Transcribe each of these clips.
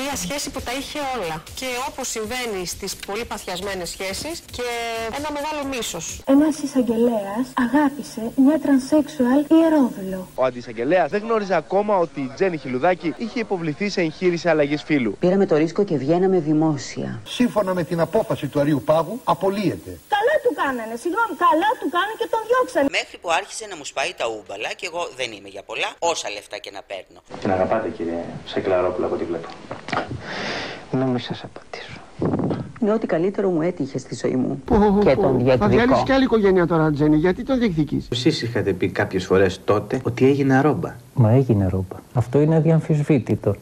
Μια σχέση που τα είχε όλα. Και όπως συμβαίνει στις πολύ παθιασμένες σχέσεις και ένα μεγάλο μίσος. Ένας εισαγγελέας αγάπησε μια τρανσέξουαλ ιερόδουλο. Ο αντισαγγελέας δεν γνώριζε ακόμα ότι η Τζέννη Χιλουδάκη είχε υποβληθεί σε εγχείρηση αλλαγής φύλου. Πήραμε το ρίσκο και βγαίναμε δημόσια. Σύμφωνα με την απόφαση του Αρίου Πάγου, απολύεται. Καλά του κάνανε, συγγνώμη, καλά του κάνανε και τον διώξανε. Μέχρι που άρχισε να μου σπάει τα ούμπαλα και εγώ δεν είμαι για πολλά, όσα λεφτά και να παίρνω. Την αγαπάτε κύριε Σακλαρόπουλα από ό,τι βλέπω. Να μην σας αποτίσω. Είναι ό,τι καλύτερο μου έτυχε στη ζωή μου. Πω, και πω. τον Θα διεκδικώ. διαλύσεις και άλλη οικογένεια τώρα, Τζένι. Γιατί τον διεκδικείς; Εσείς είχατε πει κάποιες φορές τότε ότι έγινε αρόμπα. Μα έγινε ρόμπα. Αυτό είναι αδιαμφισβήτητο.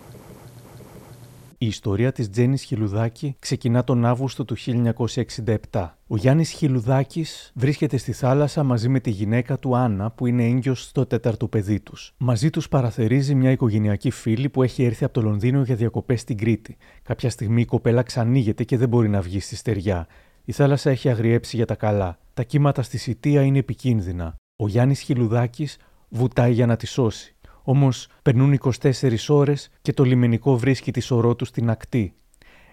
Η ιστορία της Τζέννης Χιλουδάκη ξεκινά τον Αύγουστο του 1967. Ο Γιάννης Χιλουδάκης βρίσκεται στη θάλασσα μαζί με τη γυναίκα του Άννα που είναι έγκυος στο τέταρτο παιδί τους. Μαζί τους παραθερίζει μια οικογενειακή φίλη που έχει έρθει από το Λονδίνο για διακοπές στην Κρήτη. Κάποια στιγμή η κοπέλα ξανοίγεται και δεν μπορεί να βγει στη στεριά. Η θάλασσα έχει αγριέψει για τα καλά. Τα κύματα στη Σιτία είναι επικίνδυνα. Ο Γιάννης Χιλουδάκης βουτάει για να τη σώσει. Όμως περνούν 24 ώρες και το λιμενικό βρίσκει τη σωρό του στην ακτή.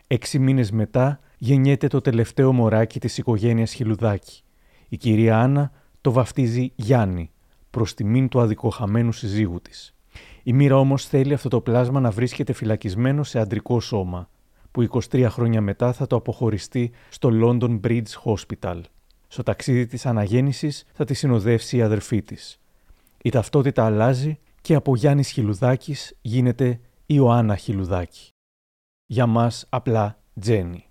Έξι μήνες μετά γεννιέται το τελευταίο μωράκι της οικογένειας Χιλουδάκη. Η κυρία Άννα το βαφτίζει Γιάννη, προς τιμήν του αδικοχαμένου συζύγου της. Η μοίρα όμως θέλει αυτό το πλάσμα να βρίσκεται φυλακισμένο σε αντρικό σώμα, που 23 χρόνια μετά θα το αποχωριστεί στο London Bridge Hospital. Στο ταξίδι της αναγέννησης θα τη συνοδεύσει η αδερφή της. Η ταυτότητα αλλάζει και από Γιάννης Χιλουδάκης γίνεται Ιωάννα Χιλουδάκη. Για μας απλά Τζένι.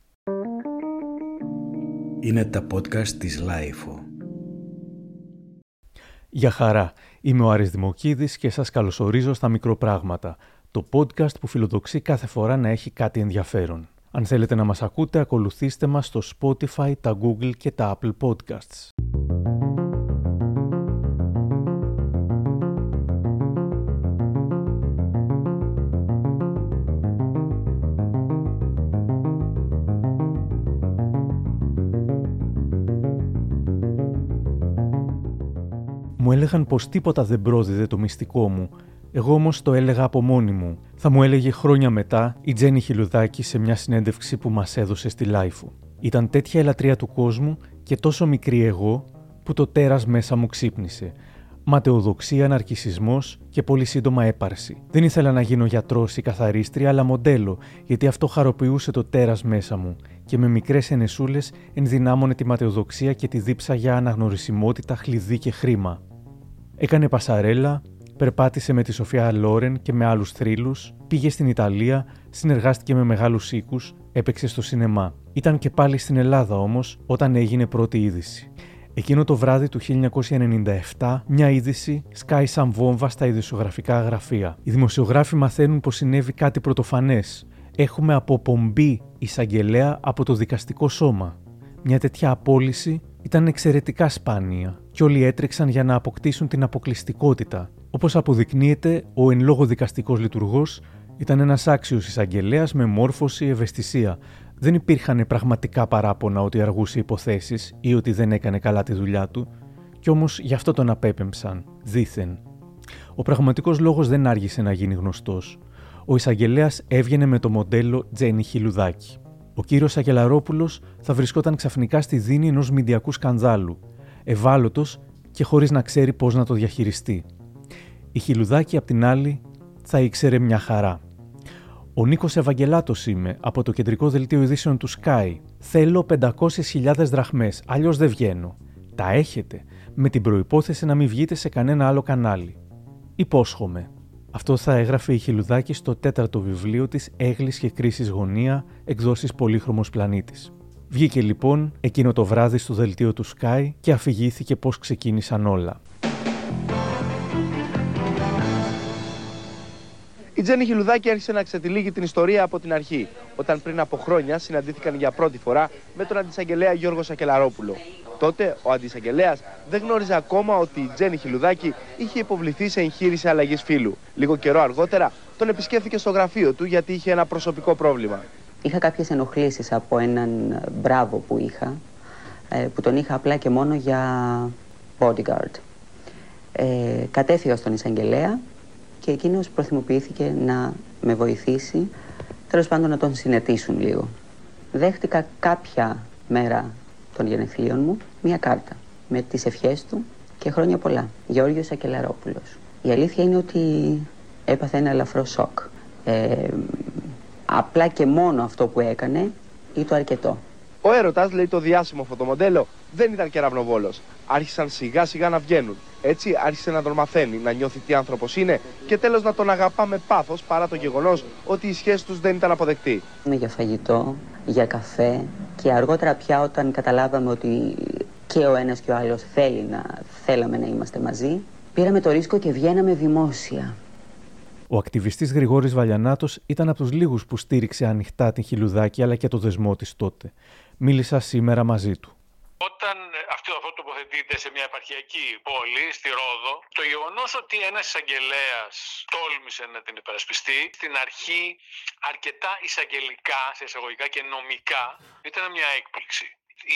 Είναι τα podcast της LiFO. Για χαρά, είμαι ο Άρης Δημοκίδης και σας καλωσορίζω στα Μικροπράγματα, το podcast που φιλοδοξεί κάθε φορά να έχει κάτι ενδιαφέρον. Αν θέλετε να μας ακούτε, ακολουθήστε μας στο Spotify, τα Google και τα Apple Podcasts. Έλεγαν πως τίποτα δεν πρόδιδε το μυστικό μου. Εγώ όμως το έλεγα από μόνη μου. Θα μου έλεγε χρόνια μετά η Τζέννη Χιλουδάκη σε μια συνέντευξη που μας έδωσε στη Λάιφου. Ήταν τέτοια η λατρεία του κόσμου και τόσο μικρή εγώ που το τέρας μέσα μου ξύπνησε. Ματαιοδοξία, ναρκισισμός και πολύ σύντομα έπαρση. Δεν ήθελα να γίνω γιατρός ή καθαρίστρια, αλλά μοντέλο, γιατί αυτό χαροποιούσε το τέρας μέσα μου και με μικρές ενεσούλες ενδυνάμωνε τη ματαιοδοξία και τη δίψα για αναγνωρισιμότητα, χλειδί και χρήμα. Έκανε πασαρέλα, περπάτησε με τη Σοφία Λόρεν και με άλλους θρύλους, πήγε στην Ιταλία, συνεργάστηκε με μεγάλους οίκους, έπαιξε στο σινεμά. Ήταν και πάλι στην Ελλάδα όμως όταν έγινε πρώτη είδηση. Εκείνο το βράδυ του 1997, μια είδηση σκάει σαν βόμβα στα ειδησιογραφικά γραφεία. Οι δημοσιογράφοι μαθαίνουν πως συνέβη κάτι πρωτοφανές. Έχουμε αποπομπή εισαγγελέα από το δικαστικό σώμα. Μια τέτοια απόλυση ήταν εξαιρετικά σπάνια και όλοι έτρεξαν για να αποκτήσουν την αποκλειστικότητα. Όπως αποδεικνύεται, ο εν λόγω δικαστικός λειτουργός ήταν ένας άξιος εισαγγελέας με μόρφωση, ευαισθησία. Δεν υπήρχαν πραγματικά παράπονα ότι αργούσε υποθέσεις ή ότι δεν έκανε καλά τη δουλειά του, κι όμως γι' αυτό τον απέπεμψαν, δήθεν. Ο πραγματικός λόγος δεν άργησε να γίνει γνωστός. Ο εισαγγελέας έβγαινε με το μοντέλο Τζένι Χιλουδάκη. Ο κύριος Αγελαρόπουλο θα βρισκόταν ξαφνικά στη δίνη ενός μηντιακού σκανδάλου, ευάλωτος και χωρίς να ξέρει πώς να το διαχειριστεί. Η Χιλουδάκη, απ' την άλλη, θα ήξερε μια χαρά. Ο Νίκος Ευαγγελάτος είμαι, από το κεντρικό δελτίο ειδήσεων του Sky. Θέλω 500.000 δραχμές, αλλιώς δεν βγαίνω. Τα έχετε, με την προπόθεση να μην βγείτε σε κανένα άλλο κανάλι. Υπόσχομαι. Αυτό θα έγραφε η Χιλουδάκη στο τέταρτο βιβλίο της «Έγλης και κρίσης γωνία», εκδόσεις Πολύχρωμος Πλανήτης. Βγήκε λοιπόν εκείνο το βράδυ στο δελτίο του Sky και αφηγήθηκε πώς ξεκίνησαν όλα. Η Τζέννη Χιλουδάκη άρχισε να ξετυλίγει την ιστορία από την αρχή, όταν πριν από χρόνια συναντήθηκαν για πρώτη φορά με τον αντισαγγελέα Γιώργο Σακελαρόπουλο. Τότε ο αντισαγγελέας δεν γνώριζε ακόμα ότι η Τζέννη Χιλουδάκη είχε υποβληθεί σε εγχείρηση αλλαγής φύλου. Λίγο καιρό αργότερα τον επισκέφθηκε στο γραφείο του γιατί είχε ένα προσωπικό πρόβλημα. Είχα κάποιες ενοχλήσεις από έναν μπράβο που είχα, ε, που τον είχα απλά και μόνο για bodyguard. Ε, κατέφυγα στον εισαγγελέα και εκείνος προθυμοποιήθηκε να με βοηθήσει τέλος πάντων να τον συνετήσουν λίγο. Δέχτηκα κάποια μέρα των γενεθλίων μου μία κάρτα με τις ευχές του και χρόνια πολλά. Γιώργος Ακελαρόπουλος. Η αλήθεια είναι ότι έπαθε ένα ελαφρό σοκ. Ε, απλά και μόνο αυτό που έκανε ή το αρκετό. Ο έρωτας, λέει το διάσημο φωτομοντέλο, δεν ήταν κεραυνοβόλο. Άρχισαν σιγά σιγά να βγαίνουν. Έτσι άρχισε να τον μαθαίνει, να νιώθει τι άνθρωπος είναι και τέλος να τον αγαπά με πάθος παρά το γεγονός ότι η σχέση τους δεν ήταν αποδεκτή. Είναι για φαγητό, για καφέ και αργότερα πια όταν καταλάβαμε ότι και ο ένας και ο άλλος θέλει να θέλαμε να είμαστε μαζί, πήραμε το ρίσκο και βγαίναμε δημόσια. Ο ακτιβιστής Γρηγόρης Βαλιανάτος ήταν από τους λίγους που στήριξε ανοιχτά την Χιλουδάκη αλλά και το δεσμό της τότε. Μίλησα σήμερα μαζί του. Όταν αυτό, αυτό τοποθετείται σε μια επαρχιακή πόλη, στη Ρόδο, το γεγονός ότι ένας εισαγγελέας τόλμησε να την υπερασπιστεί, στην αρχή αρκετά εισαγγελικά, σε εισαγωγικά και νομικά, ήταν μια έκπληξη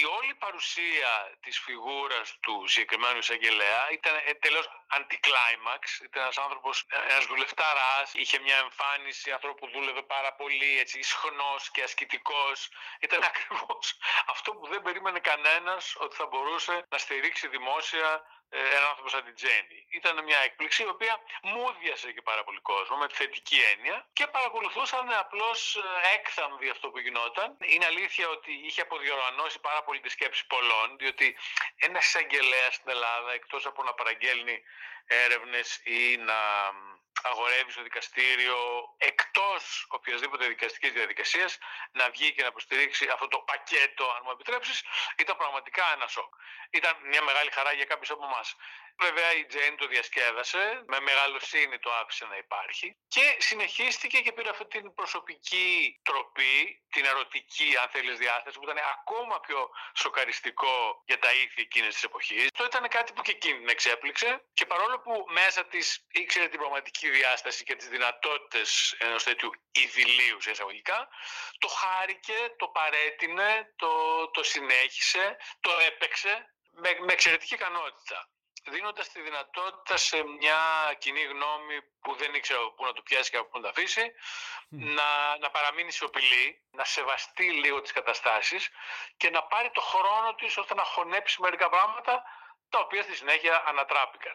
η όλη παρουσία της φιγούρας του συγκεκριμένου εισαγγελέα ήταν τελείως αντικλάιμαξ. Ήταν ένας άνθρωπος, ένας δουλευταράς, είχε μια εμφάνιση ανθρώπου που δούλευε πάρα πολύ, έτσι, ισχνός και ασκητικός. Ήταν ακριβώς αυτό που δεν περίμενε κανένας ότι θα μπορούσε να στηρίξει δημόσια ε, ένα άνθρωπος σαν την Τζέννη. Ήταν μια έκπληξη η οποία μούδιασε και πάρα πολύ κόσμο με θετική έννοια και παρακολουθούσαν απλώς ε, έκθαμβοι αυτό που γινόταν. Είναι αλήθεια ότι είχε αποδιοργανώσει πάρα πολύ τη σκέψη πολλών, διότι ένα εισαγγελέα στην Ελλάδα, εκτός από να παραγγέλνει έρευνες ή να αγορεύεις στο δικαστήριο εκτός οποιασδήποτε δικαστικής διαδικασίας να βγει και να υποστηρίξει αυτό το πακέτο, αν μου επιτρέψεις, ήταν πραγματικά ένα σοκ. Ήταν μια μεγάλη χαρά για κάποιους από εμάς. Βέβαια η Τζέιν το διασκέδασε, με μεγαλοσύνη το άφησε να υπάρχει και συνεχίστηκε και πήρε αυτή την προσωπική τροπή, την ερωτική αν θέλεις διάθεση που ήταν ακόμα πιο σοκαριστικό για τα ήθη εκείνης της εποχής. Το ήταν κάτι που και εκείνη την εξέπληξε και παρόλο που μέσα της ήξερε την πραγματική διάσταση και τις δυνατότητες ενός τέτοιου ιδηλίου σε εισαγωγικά, το χάρηκε, το παρέτεινε, το, το συνέχισε, το έπαιξε με, με εξαιρετική ικανότητα δίνοντας τη δυνατότητα σε μια κοινή γνώμη που δεν ήξερε πού να το πιάσει και από πού να το αφήσει, να, να παραμείνει σιωπηλή, να σεβαστεί λίγο τις καταστάσεις και να πάρει το χρόνο της ώστε να χωνέψει μερικά πράγματα τα οποία στη συνέχεια ανατράπηκαν.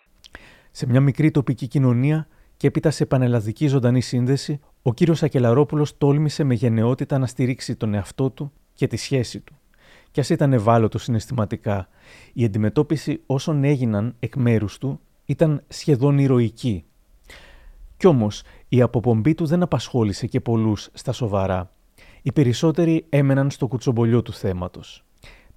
Σε μια μικρή τοπική κοινωνία και έπειτα σε πανελλαδική ζωντανή σύνδεση, ο κύριος Ακελαρόπουλος τόλμησε με γενναιότητα να στηρίξει τον εαυτό του και τη σχέση του κι ας ήταν ευάλωτο συναισθηματικά, η αντιμετώπιση όσων έγιναν εκ μέρους του ήταν σχεδόν ηρωική. Κι όμως η αποπομπή του δεν απασχόλησε και πολλούς στα σοβαρά. Οι περισσότεροι έμεναν στο κουτσομπολιό του θέματος.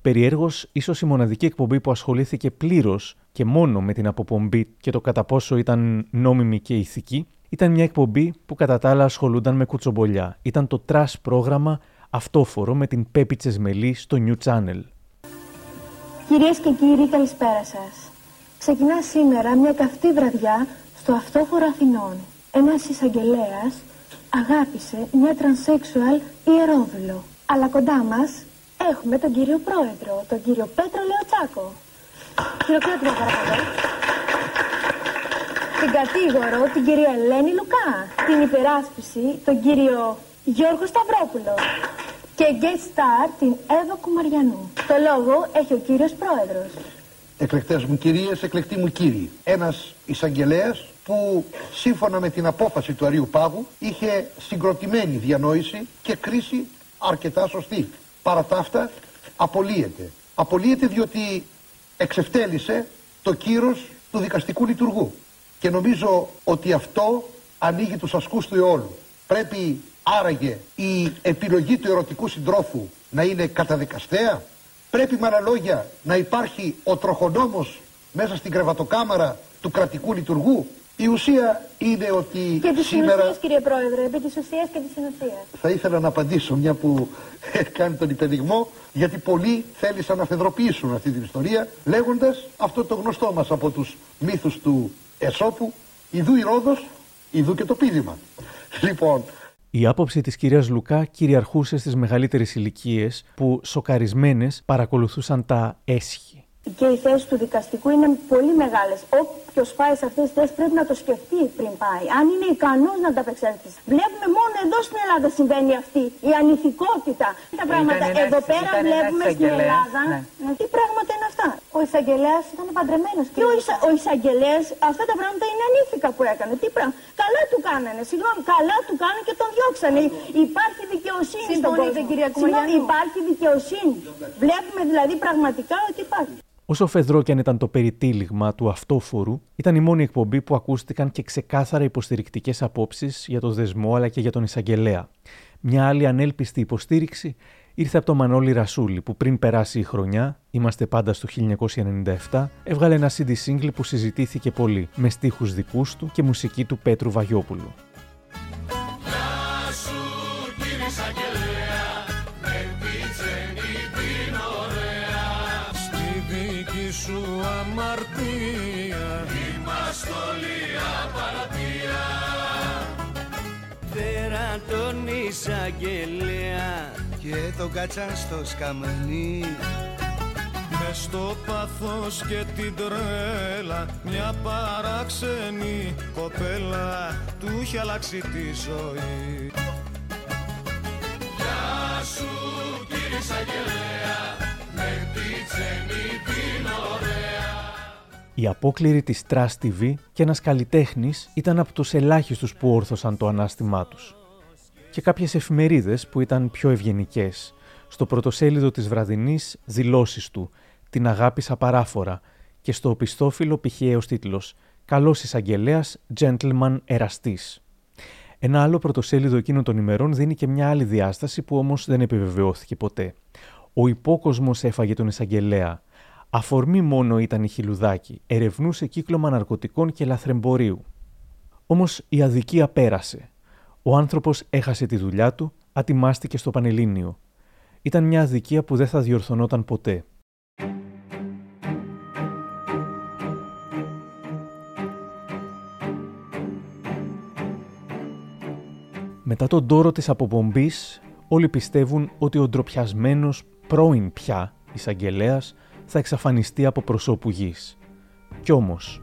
Περιέργως, ίσως η μοναδική εκπομπή που ασχολήθηκε πλήρως και μόνο με την αποπομπή και το κατά πόσο ήταν νόμιμη και ηθική, ήταν μια εκπομπή που κατά τα άλλα ασχολούνταν με κουτσομπολιά. Ήταν το trash πρόγραμμα αυτόφορο με την Πέπη Τσεσμελή στο New Channel. Κυρίες και κύριοι, καλησπέρα σας. Ξεκινά σήμερα μια καυτή βραδιά στο αυτόφορο Αθηνών. Ένας εισαγγελέας αγάπησε μια τρανσέξουαλ ιερόδουλο. Αλλά κοντά μας έχουμε τον κύριο πρόεδρο, τον κύριο Πέτρο Λεοτσάκο. Χειροκρότημα παρακαλώ. Την κατήγορο, την κυρία Ελένη Λουκά. Την υπεράσπιση, τον κύριο Γιώργο Σταυρόπουλο και guest star την Εύα Κουμαριανού. Το λόγο έχει ο κύριος Πρόεδρος. Εκλεκτές μου κυρίες, εκλεκτοί μου κύριοι. Ένας εισαγγελέας που σύμφωνα με την απόφαση του Αρίου Πάγου είχε συγκροτημένη διανόηση και κρίση αρκετά σωστή. Παρά τα αυτά απολύεται. Απολύεται διότι εξευτέλισε το κύρος του δικαστικού λειτουργού. Και νομίζω ότι αυτό ανοίγει τους ασκούς του αιώλου. Πρέπει Άραγε η επιλογή του ερωτικού συντρόφου να είναι καταδικαστέα; Πρέπει με άλλα λόγια να υπάρχει ο τροχονόμος μέσα στην κρεβατοκάμαρα του κρατικού λειτουργού; Η ουσία είναι ότι και της σήμερα... κύριε Πρόεδρε, επί της ουσίας και της συνουσίας. Θα ήθελα να απαντήσω μια που κάνει τον υπενιγμό, γιατί πολλοί θέλησαν να φεδροποιήσουν αυτή την ιστορία, λέγοντας αυτό το γνωστό μας από τους μύθους του Εσώπου, Ιδού η Ρόδος, Ιδού και το πίδημα. Λοιπόν, η άποψη της κυρίας Λουκά κυριαρχούσε στις μεγαλύτερες ηλικίες που σοκαρισμένες παρακολουθούσαν τα έσχη. Και οι θέσεις του δικαστικού είναι πολύ μεγάλες. Όποιος πάει σε αυτές τις θέσεις πρέπει να το σκεφτεί πριν πάει. Αν είναι ικανός να ανταπεξέλθει. Βλέπουμε μόνο εδώ στην Ελλάδα συμβαίνει αυτή η ανηθικότητα. Τα πράγματα εδώ πέρα βλέπουμε στην Ελλάδα. Ναι. Τι πράγματα είναι αυτά; Ο εισαγγελέας ήταν παντρεμένος. Και ο, εισα... ο εισαγγελέας αυτά τα πράγματα είναι ανήθικα που έκανε. Τι πράγμα; Καλά του κάνανε. Συγγνώμη, καλά του κάνανε και τον διώξανε. Υπάρχει δικαιοσύνη στον κόσμο. Συγγνώμη, υπάρχει δικαιοσύνη. Βλέπουμε δηλαδή πραγματικά ότι υπάρχει. Όσο φεδρό και αν ήταν το περιτύλιγμα του αυτόφορου, ήταν η μόνη εκπομπή που ακούστηκαν και ξεκάθαρα υποστηρικτικές απόψεις για το δεσμό αλλά και για τον εισαγγελέα. Μια άλλη ανέλπιστη υποστήριξη ήρθε από τον Μανώλη Ρασούλη, που πριν περάσει η χρονιά, είμαστε πάντα στο 1997, έβγαλε ένα CD single που συζητήθηκε πολύ, με στίχους δικούς του και μουσική του Πέτρου Βαγιόπουλου. Τον εισαγγελέα. Και τον κάτσαν στο σκαμνί. Με στο πάθος και την τρέλα μια παράξενη κοπέλα του είχε αλλάξει τη ζωή. Γεια σου κύριε εισαγγελέα με τη τσενή την ωραία η απόκληρη της Trust TV και ένας καλλιτέχνης ήταν από τους ελάχιστους που όρθωσαν το ανάστημά τους και κάποιες εφημερίδες που ήταν πιο ευγενικές. Στο πρωτοσέλιδο της βραδινής δηλώσεις του «Την αγάπησα παράφορα» και στο οπισθόφυλλο πηχαίος τίτλος «Καλός εισαγγελέας, gentleman εραστής». Ένα άλλο πρωτοσέλιδο εκείνων των ημερών δίνει και μια άλλη διάσταση που όμως δεν επιβεβαιώθηκε ποτέ. Ο υπόκοσμος έφαγε τον εισαγγελέα. Αφορμή μόνο ήταν η Χιλουδάκη. Ερευνούσε κύκλωμα ναρκωτικών και λαθρεμπορίου. Όμως η αδικία πέρασε. Ο άνθρωπος έχασε τη δουλειά του, ατιμάστηκε στο Πανελλήνιο. Ήταν μια αδικία που δεν θα διορθωνόταν ποτέ. Μετά τον τόρο της αποπομπής, όλοι πιστεύουν ότι ο ντροπιασμένος πρώην πια εισαγγελέας θα εξαφανιστεί από προσώπου γης. Κι όμως,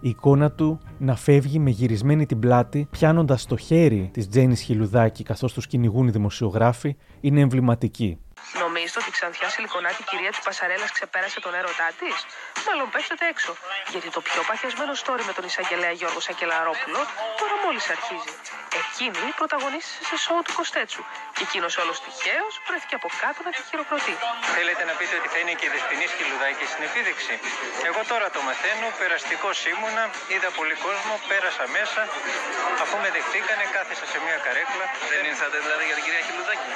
η εικόνα του να φεύγει με γυρισμένη την πλάτη, πιάνοντας το χέρι της Τζέννη Χιλουδάκη καθώς τους κυνηγούν οι δημοσιογράφοι, είναι εμβληματική. Νομίζετε ότι η ξανθιά σιλικονάτη κυρία της Πασαρέλας ξεπέρασε τον έρωτά της; Μάλλον πέφτετε έξω. Γιατί το πιο παθιασμένο story με τον εισαγγελέα Γιώργο Σακελαρόπουλο τώρα μόλις αρχίζει. Εκείνη πρωταγωνίστησε σε σοου του Κοστέτσου. Και εκείνος όλος τυχαίο βρέθηκε από κάτω να τη χειροκροτεί. Θέλετε να πείτε ότι θα είναι και η δεσπινή σκυλουδάκη στην επίδειξη. Εγώ τώρα το μαθαίνω, περαστικός ήμουνα, είδα πολύ κόσμο, πέρασα μέσα. Αφού με δεχτήκανε, κάθεσα σε μια καρέκλα. Δεν ήρθατε δηλαδή για την κυρία Χιλουδάκη.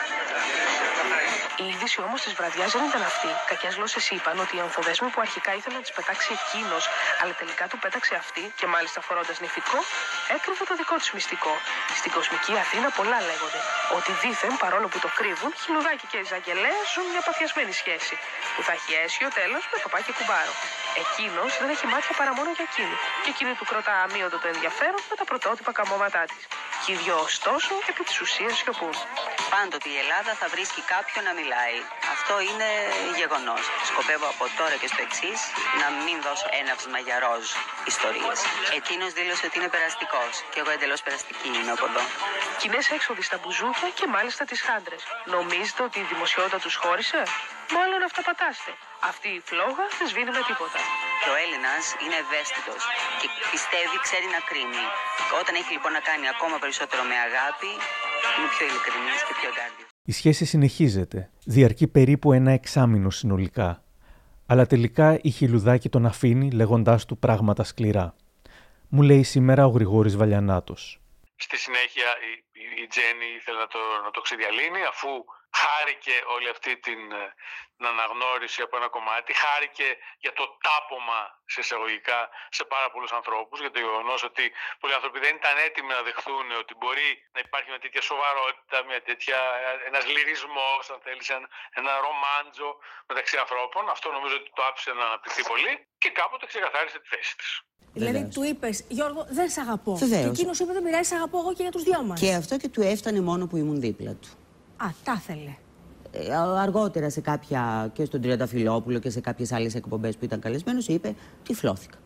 Η είδηση όμως της βραδιάς δεν ήταν αυτή. Κακέ γλώσσες είπαν ότι η ανθοδέσμη που αρχικά ήθελε να τη πετάξει εκείνος, αλλά τελικά του πέταξε αυτή και μάλιστα φορώντας νηφικό, έκρυβε το δικό της μυστικό. Στην κοσμική Αθήνα πολλά λέγονται. Ότι δήθεν, παρόλο που το κρύβουν, Χιλουδάκι και Ζαγγελέα ζουν μια παθιασμένη σχέση. Που θα έχει αίσιο τέλος με παπά και κουμπάρο. Εκείνος δεν έχει μάτια παρά μόνο για εκείνη. Και εκείνη του κρατά αμύωτο το ενδιαφέρον με τα πρωτότυπα καμώματά της. Και οι δυο ωστόσο επί της ουσίας σιωπούν. Πάντοτε η Ελλάδα θα βρίσκει κάποιον να μιλάει. Αυτό είναι γεγονός. Σκοπεύω από τώρα και στο εξής να μην δώσω έναυσμα για ροζ ιστορίες. Εκείνος δήλωσε ότι είναι περαστικός. Και εγώ εντελώς περαστική είμαι από εδώ. Κοινές έξοδοι στα μπουζούκια και μάλιστα τις χάντρε. Νομίζετε ότι η δημοσιότητα τους χώρισε; Μάλλον αυταπατάστε. Αυτή η φλόγα δεν σβήνει με τίποτα. Ο Έλληνας είναι ευαίσθητος και πιστεύει, ξέρει να κρίνει. Όταν έχει λοιπόν να κάνει ακόμα περισσότερο με αγάπη, είναι πιο ειλικρινής και πιο γκάρδιο. Η σχέση συνεχίζεται. Διαρκεί περίπου ένα εξάμηνο συνολικά. Αλλά τελικά η Χιλουδάκη τον αφήνει λέγοντάς του πράγματα σκληρά. Μου λέει σήμερα ο Γρηγόρης Βαλιανάτος. Στη συνέχεια η, η Τζέννη ήθελε να το, να το ξεδιαλύνει αφού χάρηκε όλη αυτή την, ε, την αναγνώριση από ένα κομμάτι, χάρηκε για το τάπομα σε εισαγωγικά σε πάρα πολλούς ανθρώπους, για το γεγονός ότι πολλοί άνθρωποι δεν ήταν έτοιμοι να δεχθούν ότι μπορεί να υπάρχει μια τέτοια σοβαρότητα, μια τέτοια, ένας λυρισμός, αν θέλεις, ένα, ένα ρομάντζο μεταξύ ανθρώπων. Αυτό νομίζω ότι το άφησε να αναπτυχθεί πολύ και κάποτε ξεκαθάρισε τη θέση της. Δηλαδή του είπες, Γιώργο, δεν σε αγαπώ. Βεβαίως. Και εκείνος είπε, Δεν πειράζει, αγαπώ εγώ και για τους δυο μας. Και αυτό και του έφτανε μόνο που ήμουν δίπλα του. Α, τα ήθελε. ε, αργότερα σε κάποια και στον Τριανταφυλόπουλο και σε κάποιες άλλες εκπομπές που ήταν καλεσμένος είπε τυφλώθηκα.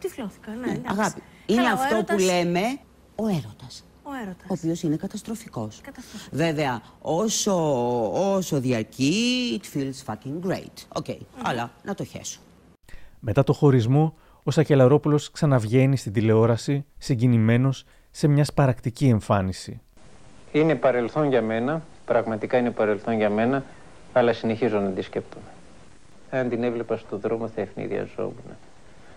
Τυφλώθηκα, ναι. Ναι, εντάξει. αγάπη. Είναι Καλά, ο αυτό έρωτας- που λέμε ο έρωτας. Ο έρωτας. Ο οποίος είναι καταστροφικός. Καταστροφικός. Βέβαια, όσο, όσο διαρκεί, it feels fucking great. ΟΚ, αλλά να το χέσω. Μετά το χωρισμό, ο Σακελαρόπουλος ξαναβγαίνει στην τηλεόραση, συγκινημένος, σε μια σπαρακτική εμφάνιση. Είναι παρελθόν για μένα, πραγματικά είναι παρελθόν για μένα, αλλά συνεχίζω να τη σκέπτομαι. Αν την έβλεπα στον δρόμο θα ευνηδιαζόμουν.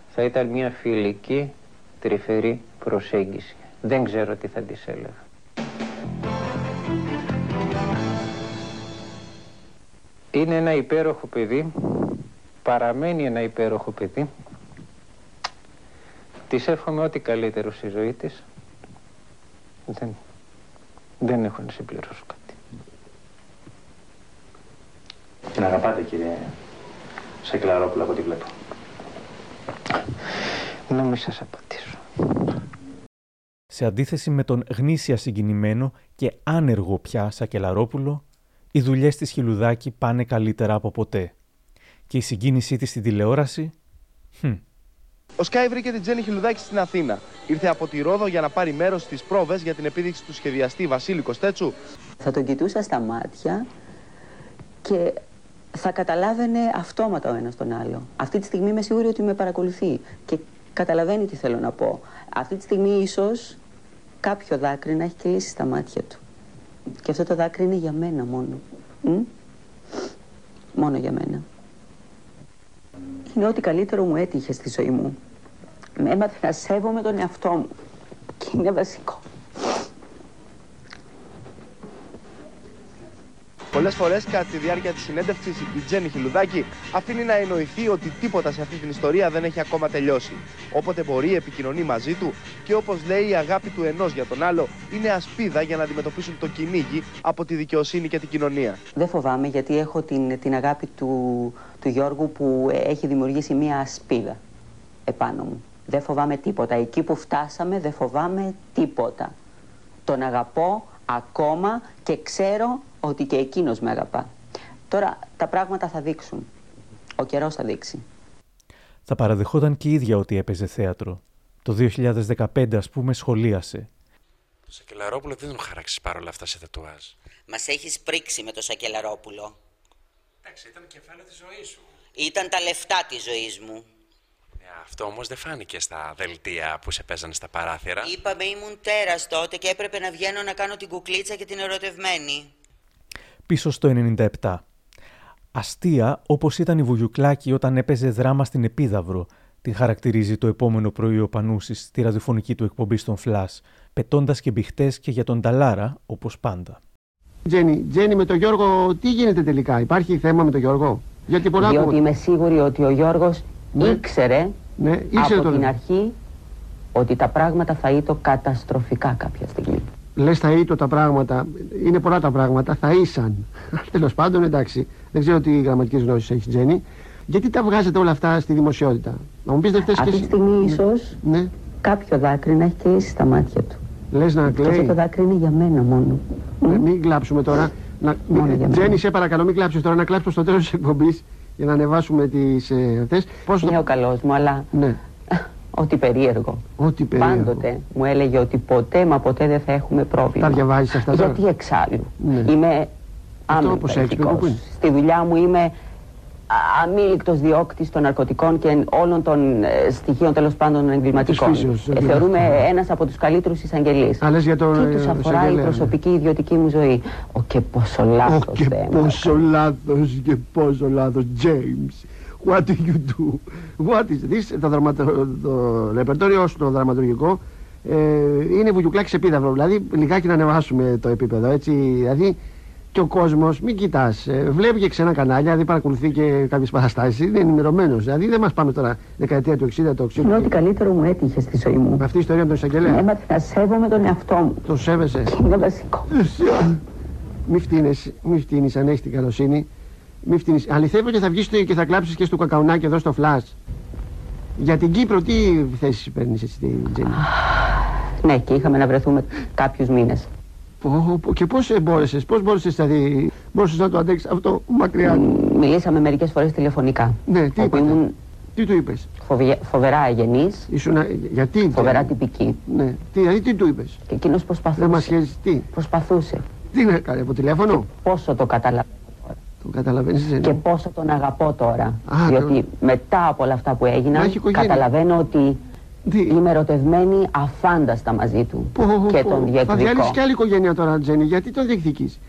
Θα ήταν μια φιλική, τρυφερή προσέγγιση. Δεν ξέρω τι θα της έλεγα. Είναι ένα υπέροχο παιδί, παραμένει ένα υπέροχο παιδί. Της εύχομαι ό,τι καλύτερο στη ζωή της. Δεν, δεν έχω να συμπληρώσω κάτι. Την αγαπάτε κύριε Σακελαρόπουλο από ό,τι βλέπω. Να μην σας αποτίσω. Σε αντίθεση με τον γνήσια συγκινημένο και άνεργο πια Σακελαρόπουλο, οι δουλειές της Χιλουδάκη πάνε καλύτερα από ποτέ. Και η συγκίνησή της στην τηλεόραση, χμ, Ο Σκάι βρήκε την Τζέννη Χιλουδάκη στην Αθήνα. Ήρθε από τη Ρόδο για να πάρει μέρος στις πρόβες για την επίδειξη του σχεδιαστή Βασίλη Κοστέτσου. Θα τον κοιτούσα στα μάτια και θα καταλάβαινε αυτόματα ο ένας τον άλλο. Αυτή τη στιγμή είμαι σίγουρη ότι με παρακολουθεί και καταλαβαίνει τι θέλω να πω. Αυτή τη στιγμή ίσως κάποιο δάκρυ να έχει κυλήσει στα μάτια του. Και αυτό το δάκρυ είναι για μένα μόνο. Μ; Μόνο για μένα. Είναι ό,τι καλύτερο μου έτυχε στη ζωή μου. Με έμαθε να σέβομαι τον εαυτό μου. Και είναι βασικό. Πολλές φορές κατά τη διάρκεια της συνέντευξης, η Τζέννη Χιλουδάκη αφήνει να εννοηθεί ότι τίποτα σε αυτή την ιστορία δεν έχει ακόμα τελειώσει. Όποτε μπορεί, επικοινωνεί μαζί του και όπως λέει, η αγάπη του ενός για τον άλλο είναι ασπίδα για να αντιμετωπίσουν το κυνήγι από τη δικαιοσύνη και την κοινωνία. Δεν φοβάμαι γιατί έχω την, την αγάπη του, του Γιώργου που έχει δημιουργήσει μία ασπίδα επάνω μου. Δεν φοβάμαι τίποτα. Εκεί που φτάσαμε δεν φοβάμαι τίποτα. Τον αγαπώ ακόμα και ξέρω ότι και εκείνος με αγαπά. Τώρα τα πράγματα θα δείξουν. Ο καιρός θα δείξει. θα παραδεχόταν και η ίδια ότι έπαιζε θέατρο. Το 2015, ας πούμε, σχολίασε. Το Σακελαρόπουλο δεν τον χαράξεις παρόλα αυτά σε τατουάζ. Μας έχεις πρίξει με το Σακελαρόπουλο. Εντάξει, ήταν κεφάλαιο της ζωής σου. Ήταν τα λεφτά της ζωής μου. Ε, αυτό όμως δεν φάνηκε στα δελτία που σε παίζανε στα παράθυρα. Είπαμε ήμουν τέρας τότε και έπρεπε να βγαίνω να κάνω την κουκλίτσα και την ερωτευμένη. Πίσω στο 97. Αστεία όπως ήταν η Βουγιουκλάκη όταν έπαιζε δράμα στην Επίδαυρο, την χαρακτηρίζει το επόμενο πρωί ο Πανούσης στη ραδιοφωνική του εκπομπή στον Φλάς, πετώντας και μπιχτές και για τον Ταλάρα, όπως πάντα. Τζένι, Τζένι, με τον Γιώργο, τι γίνεται τελικά, υπάρχει θέμα με τον Γιώργο; Γιατί πολλά Διότι ακούω- είμαι σίγουρη ότι ο Γιώργος ήξερε Ναι, ήξερε από το την αρχή ότι τα πράγματα θα ήταν καταστροφικά κάποια στιγμή. Λες θα ήτο τα πράγματα, είναι πολλά τα πράγματα, θα ήσαν. Τέλος πάντων, εντάξει, δεν ξέρω τι γραμματικές γνώσεις έχει Τζένι. Γιατί τα βγάζετε όλα αυτά στη δημοσιότητα; Να μου πεις δεν φταίεις και Αυτή τη εσύ. στιγμή ίσως Ναι. κάποιο δάκρυ να έχει κυλήσει στα μάτια του. Λες να Και αυτό το κλαίει. δάκρυ είναι για μένα μόνο. Ε, μην κλάψουμε τώρα. Να... Μόνο για μένα. Τζένι, σε παρακαλώ, μην κλάψεις τώρα, να κλάψουμε στο τέλος της εκπομπής για να ανεβάσουμε τις ε, αυτές. Είναι ο καλός μου, αλλά Ναι. ό,τι περίεργο. Ό,τι περίεργο. Πάντοτε μου έλεγε ότι ποτέ μα ποτέ δεν θα έχουμε πρόβλημα. Τα διαβάζεις αυτά τώρα; Γιατί εξάλλου. Ναι. Είμαι άμεσα όπως έτσι, παιδί, πού είναι; Στη δουλειά μου είμαι αμήλικτος διώκτης των ναρκωτικών και όλων των ε, στοιχείων τέλος πάντων εγκληματικών. Της φύσεως, Ε, δηλαδή. θεωρούμε ένας από τους καλύτερους εισαγγελείς. Α, λες για τον, Τι τους ε, αφορά η εισαγγελέα, ναι. προσωπική ιδιωτική μου ζωή. Ο και πόσο Ω, λάθος και θέμα. πόσο λάθος και πόσο λάθος James What do you do; What is this; Το, δραματο... το ρεπερτόριό σου το δραματουργικό ε, Είναι βουγιουκλάκι σε πίδαυρο Δηλαδή λιγάκι να ανεβάσουμε το επίπεδο έτσι Δηλαδή και ο κόσμος μην κοιτάς ε, Βλέπει και ξένα κανάλια Δηλαδή παρακολουθεί και κάποιες παραστάσεις Είναι ενημερωμένος Δηλαδή δεν μας πάμε τώρα δεκαετία του 60 το 60 Είναι ό,τι καλύτερο μου έτυχε στη ζωή μου. Αυτή η ιστορία με τον εισαγγελέα Έμαθα να σέβομαι τον εαυτό μου. Το σέβεσαι Και είναι βασικό. Μη φτύνεις, μη φτύνεις αν έχεις την καλοσύνη. Μη φτύνεις. Αληθεύω και θα βγεις και θα κλάψεις και στο κακαουνάκι εδώ στο φλάς. Για την Κύπρο τι θέση παίρνεις εσύ την Τζέννη. Ναι, και είχαμε να βρεθούμε κάποιους μήνες. Πω, πω, και πώς ε, μπόρεσες, πώς μπόρεσες δηλαδή Μπορούσε να το αντέξεις αυτό μακριά; Μιλήσαμε μερικές φορές τηλεφωνικά. Ναι, τι είπατε; Ήμουν Τι του είπες; φοβερά αγενής. Ήσουν. Γιατί; Φοβερά τυπική. Ναι. Τι, δηλαδή τι του είπες; Και εκείνος προσπαθούσε. Δεν μας σχέζει τι; Προσπαθούσε. Τι να κάνει από τηλέφωνο; Πόσο το καταλαβαίνω. Το καταλαβαίνεις εσύ. Και πόσο τον αγαπώ τώρα. Α, Διότι μετά από όλα αυτά που Μα έγιναν, έχει οικογένεια. καταλαβαίνω ότι είμαι ερωτευμένη αφάνταστα μαζί του. Πω, πω, και πω. τον Θα διεκδικώ. διαλύσεις και άλλη οικογένεια τώρα, Τζένι. Γιατί το διεκδικείς;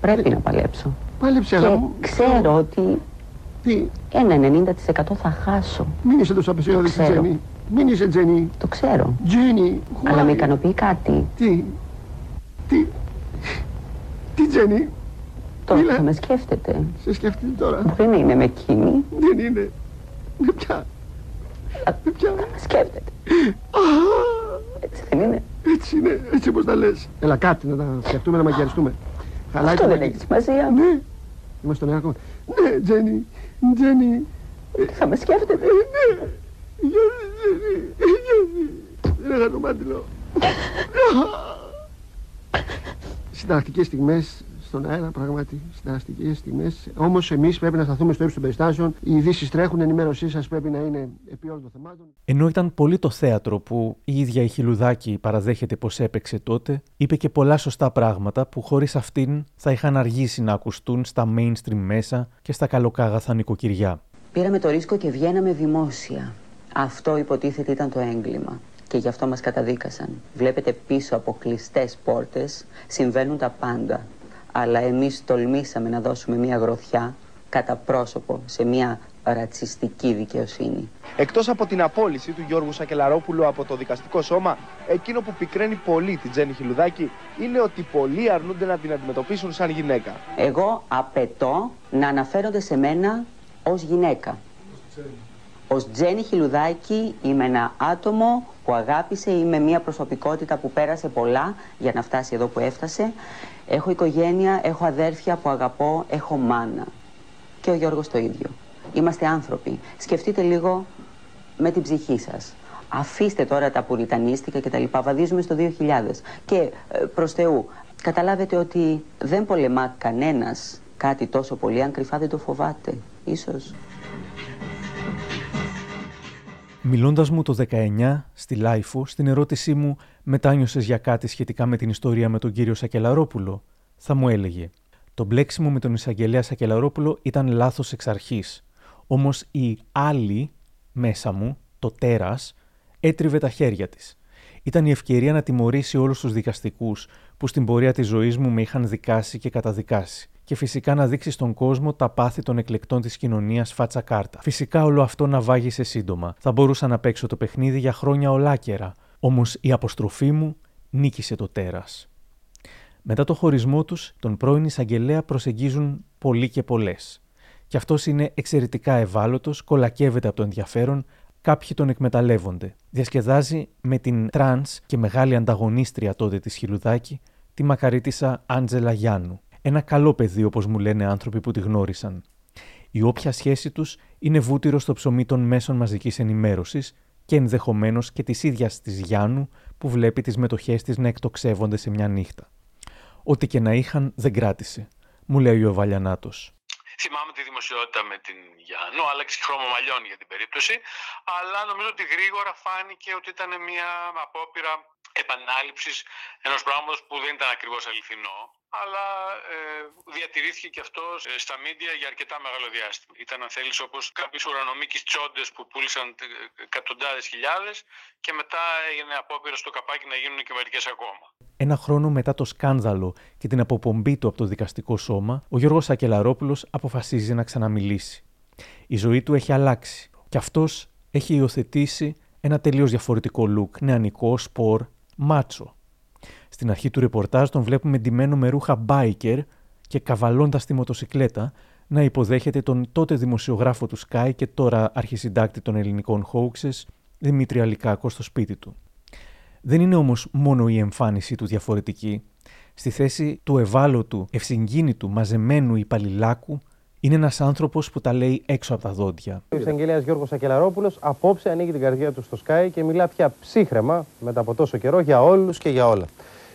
Πρέπει να παλέψω. Πάλεψε, και αλλά μου. ξέρω ότι Τι; ένα 90% θα χάσω. Μην είσαι τόσο απεσιόδη, Ξέρω. Τζένι. Μην είσαι Τζένι. Το ξέρω. Τζένι. Αλλά με why? ικανοποιεί κάτι. Τι; Τι; Τι, Τζένι; Τώρα Μίλα. θα με σκέφτεται. Σε σκέφτεται τώρα. Μπορεί να είναι με εκείνη. Δεν είναι. Με ποια; Με ποια; Με σκέφτεται. Έτσι δεν είναι. Έτσι είναι, έτσι όπως τα λες. Έλα κάτι να τα σκεφτούμε, να μαγειριστούμε. Χαλάει Αυτό το δεν μαγει- έχεις σημασία. Ναι. Είμαστε στον αέρα ακόμα. Ναι, Τζένι. Τζένι. Θα με σκέφτεται; Ναι. Γιώργη, Τζένι. Γιώργη. Δεν έχανα το μάντιλο. Συνταρακτικές στιγμές στον αέρα, πράγματι. Συνταρακτικές στιγμές. Όμως εμείς πρέπει να σταθούμε στο ύψος των περιστάσεων. Οι ειδήσεις τρέχουν, η ενημέρωσή σας πρέπει να είναι επί όλων των θεμάτων. Ενώ ήταν πολύ το θέατρο που η ίδια η Χιλουδάκη παραδέχεται πως έπαιξε τότε, είπε και πολλά σωστά πράγματα που χωρίς αυτήν θα είχαν αργήσει να ακουστούν στα mainstream μέσα και στα καλοκάγαθα νοικοκυριά. Πήραμε το ρίσκο και βγαίναμε δημόσια. Αυτό υποτίθεται ήταν το έγκλημα. Και γι' αυτό μας καταδίκασαν. Βλέπετε πίσω από κλειστές πόρτες συμβαίνουν τα πάντα. Αλλά εμείς τολμήσαμε να δώσουμε μια γροθιά κατά πρόσωπο σε μια ρατσιστική δικαιοσύνη. Εκτός από την απόλυση του Γιώργου Σακελαρόπουλου από το δικαστικό σώμα, εκείνο που πικραίνει πολύ την Τζέννη Χιλουδάκη είναι ότι πολλοί αρνούνται να την αντιμετωπίσουν σαν γυναίκα. Εγώ απαιτώ να αναφέρονται σε μένα ως γυναίκα. Ως Τζένι Χιλουδάκη είμαι ένα άτομο που αγάπησε, είμαι μια προσωπικότητα που πέρασε πολλά για να φτάσει εδώ που έφτασε. Έχω οικογένεια, έχω αδέρφια που αγαπώ, έχω μάνα. Και ο Γιώργος το ίδιο. Είμαστε άνθρωποι. Σκεφτείτε λίγο με την ψυχή σας. Αφήστε τώρα τα πουριτανίστικα και τα λοιπά. Βαδίζουμε στο 2000. Και ε, προς Θεού, καταλάβετε ότι δεν πολεμά κανένας κάτι τόσο πολύ αν κρυφά δεν το φοβάται. Ίσως. Μιλώντας μου το 19 στη LiFO, στην ερώτησή μου μετάνιωσες για κάτι σχετικά με την ιστορία με τον κύριο Σακελαρόπουλο, θα μου έλεγε «Το μπλέξιμο με τον εισαγγελέα Σακελαρόπουλο ήταν λάθος εξ αρχής. Όμως η άλλη μέσα μου, το τέρας, έτριβε τα χέρια της. Ήταν η ευκαιρία να τιμωρήσει όλους τους δικαστικούς που στην πορεία της ζωής μου με είχαν δικάσει και καταδικάσει. Και φυσικά να δείξεις στον κόσμο τα πάθη των εκλεκτών της κοινωνίας φάτσα κάρτα. Φυσικά όλο αυτό να βάγισε σύντομα. Θα μπορούσα να παίξω το παιχνίδι για χρόνια ολάκερα. Όμως η αποστροφή μου νίκησε το τέρας. Μετά το χωρισμό τους, τον πρώην εισαγγελέα προσεγγίζουν πολλοί και πολλές. Κι αυτός είναι εξαιρετικά ευάλωτος, κολακεύεται από το ενδιαφέρον, κάποιοι τον εκμεταλλεύονται. Διασκεδάζει με την τρανς και μεγάλη ανταγωνίστρια τότε της Χιλουδάκη, τη μακαρίτισσα Άντζελα Γιάννου. Ένα καλό παιδί, όπως μου λένε άνθρωποι που τη γνώρισαν. Η όποια σχέση τους είναι βούτυρο στο ψωμί των μέσων μαζικής ενημέρωσης και ενδεχομένως και της ίδιας της Γιάννου που βλέπει τις μετοχές της να εκτοξεύονται σε μια νύχτα. Ό,τι και να είχαν δεν κράτησε, μου λέει ο Βαλιανάτος. Θυμάμαι τη δημοσιότητα με την Γιάννου, άλλαξε χρώμα μαλλιών για την περίπτωση, αλλά νομίζω ότι γρήγορα φάνηκε ότι ήταν μια απόπειρα επανάληψης ενός πράγματος που δεν ήταν ακριβώς αληθινό, αλλά ε, διατηρήθηκε και αυτός ε, στα μίντια για αρκετά μεγάλο διάστημα. Ήταν, αν θέλεις, όπως κάποιες ουρανομίκες τσόντες που πούλησαν ε, εκατοντάδες χιλιάδες και μετά έγινε απόπειρα στο καπάκι να γίνουν και μερικές ακόμα. Ένα χρόνο μετά το σκάνδαλο και την αποπομπή του από το δικαστικό σώμα, ο Γιώργος Σακελαρόπουλος αποφασίζει να ξαναμιλήσει. Η ζωή του έχει αλλάξει και αυτός έχει υιοθετήσει ένα τελείως διαφορετικό look, νεανικό, σπορ, μάτσο. Στην αρχή του ρεπορτάζ τον βλέπουμε ντυμένο με ρούχα biker και καβαλώντας τη μοτοσικλέτα να υποδέχεται τον τότε δημοσιογράφο του Sky και τώρα αρχισυντάκτη των ελληνικών hoaxes, Δημήτρη Αλικάκο στο σπίτι του. Δεν είναι όμως μόνο η εμφάνισή του διαφορετική. Στη θέση του ευάλωτου, ευσυγκίνητου, μαζεμένου υπαλληλάκου είναι ένας άνθρωπος που τα λέει έξω από τα δόντια. Ο εισαγγελέα Γιώργος Ακελαρόπουλος απόψε ανοίγει την καρδιά του στο Sky και μιλά πια ψύχρεμα μετά από τόσο καιρό για όλους και για όλα.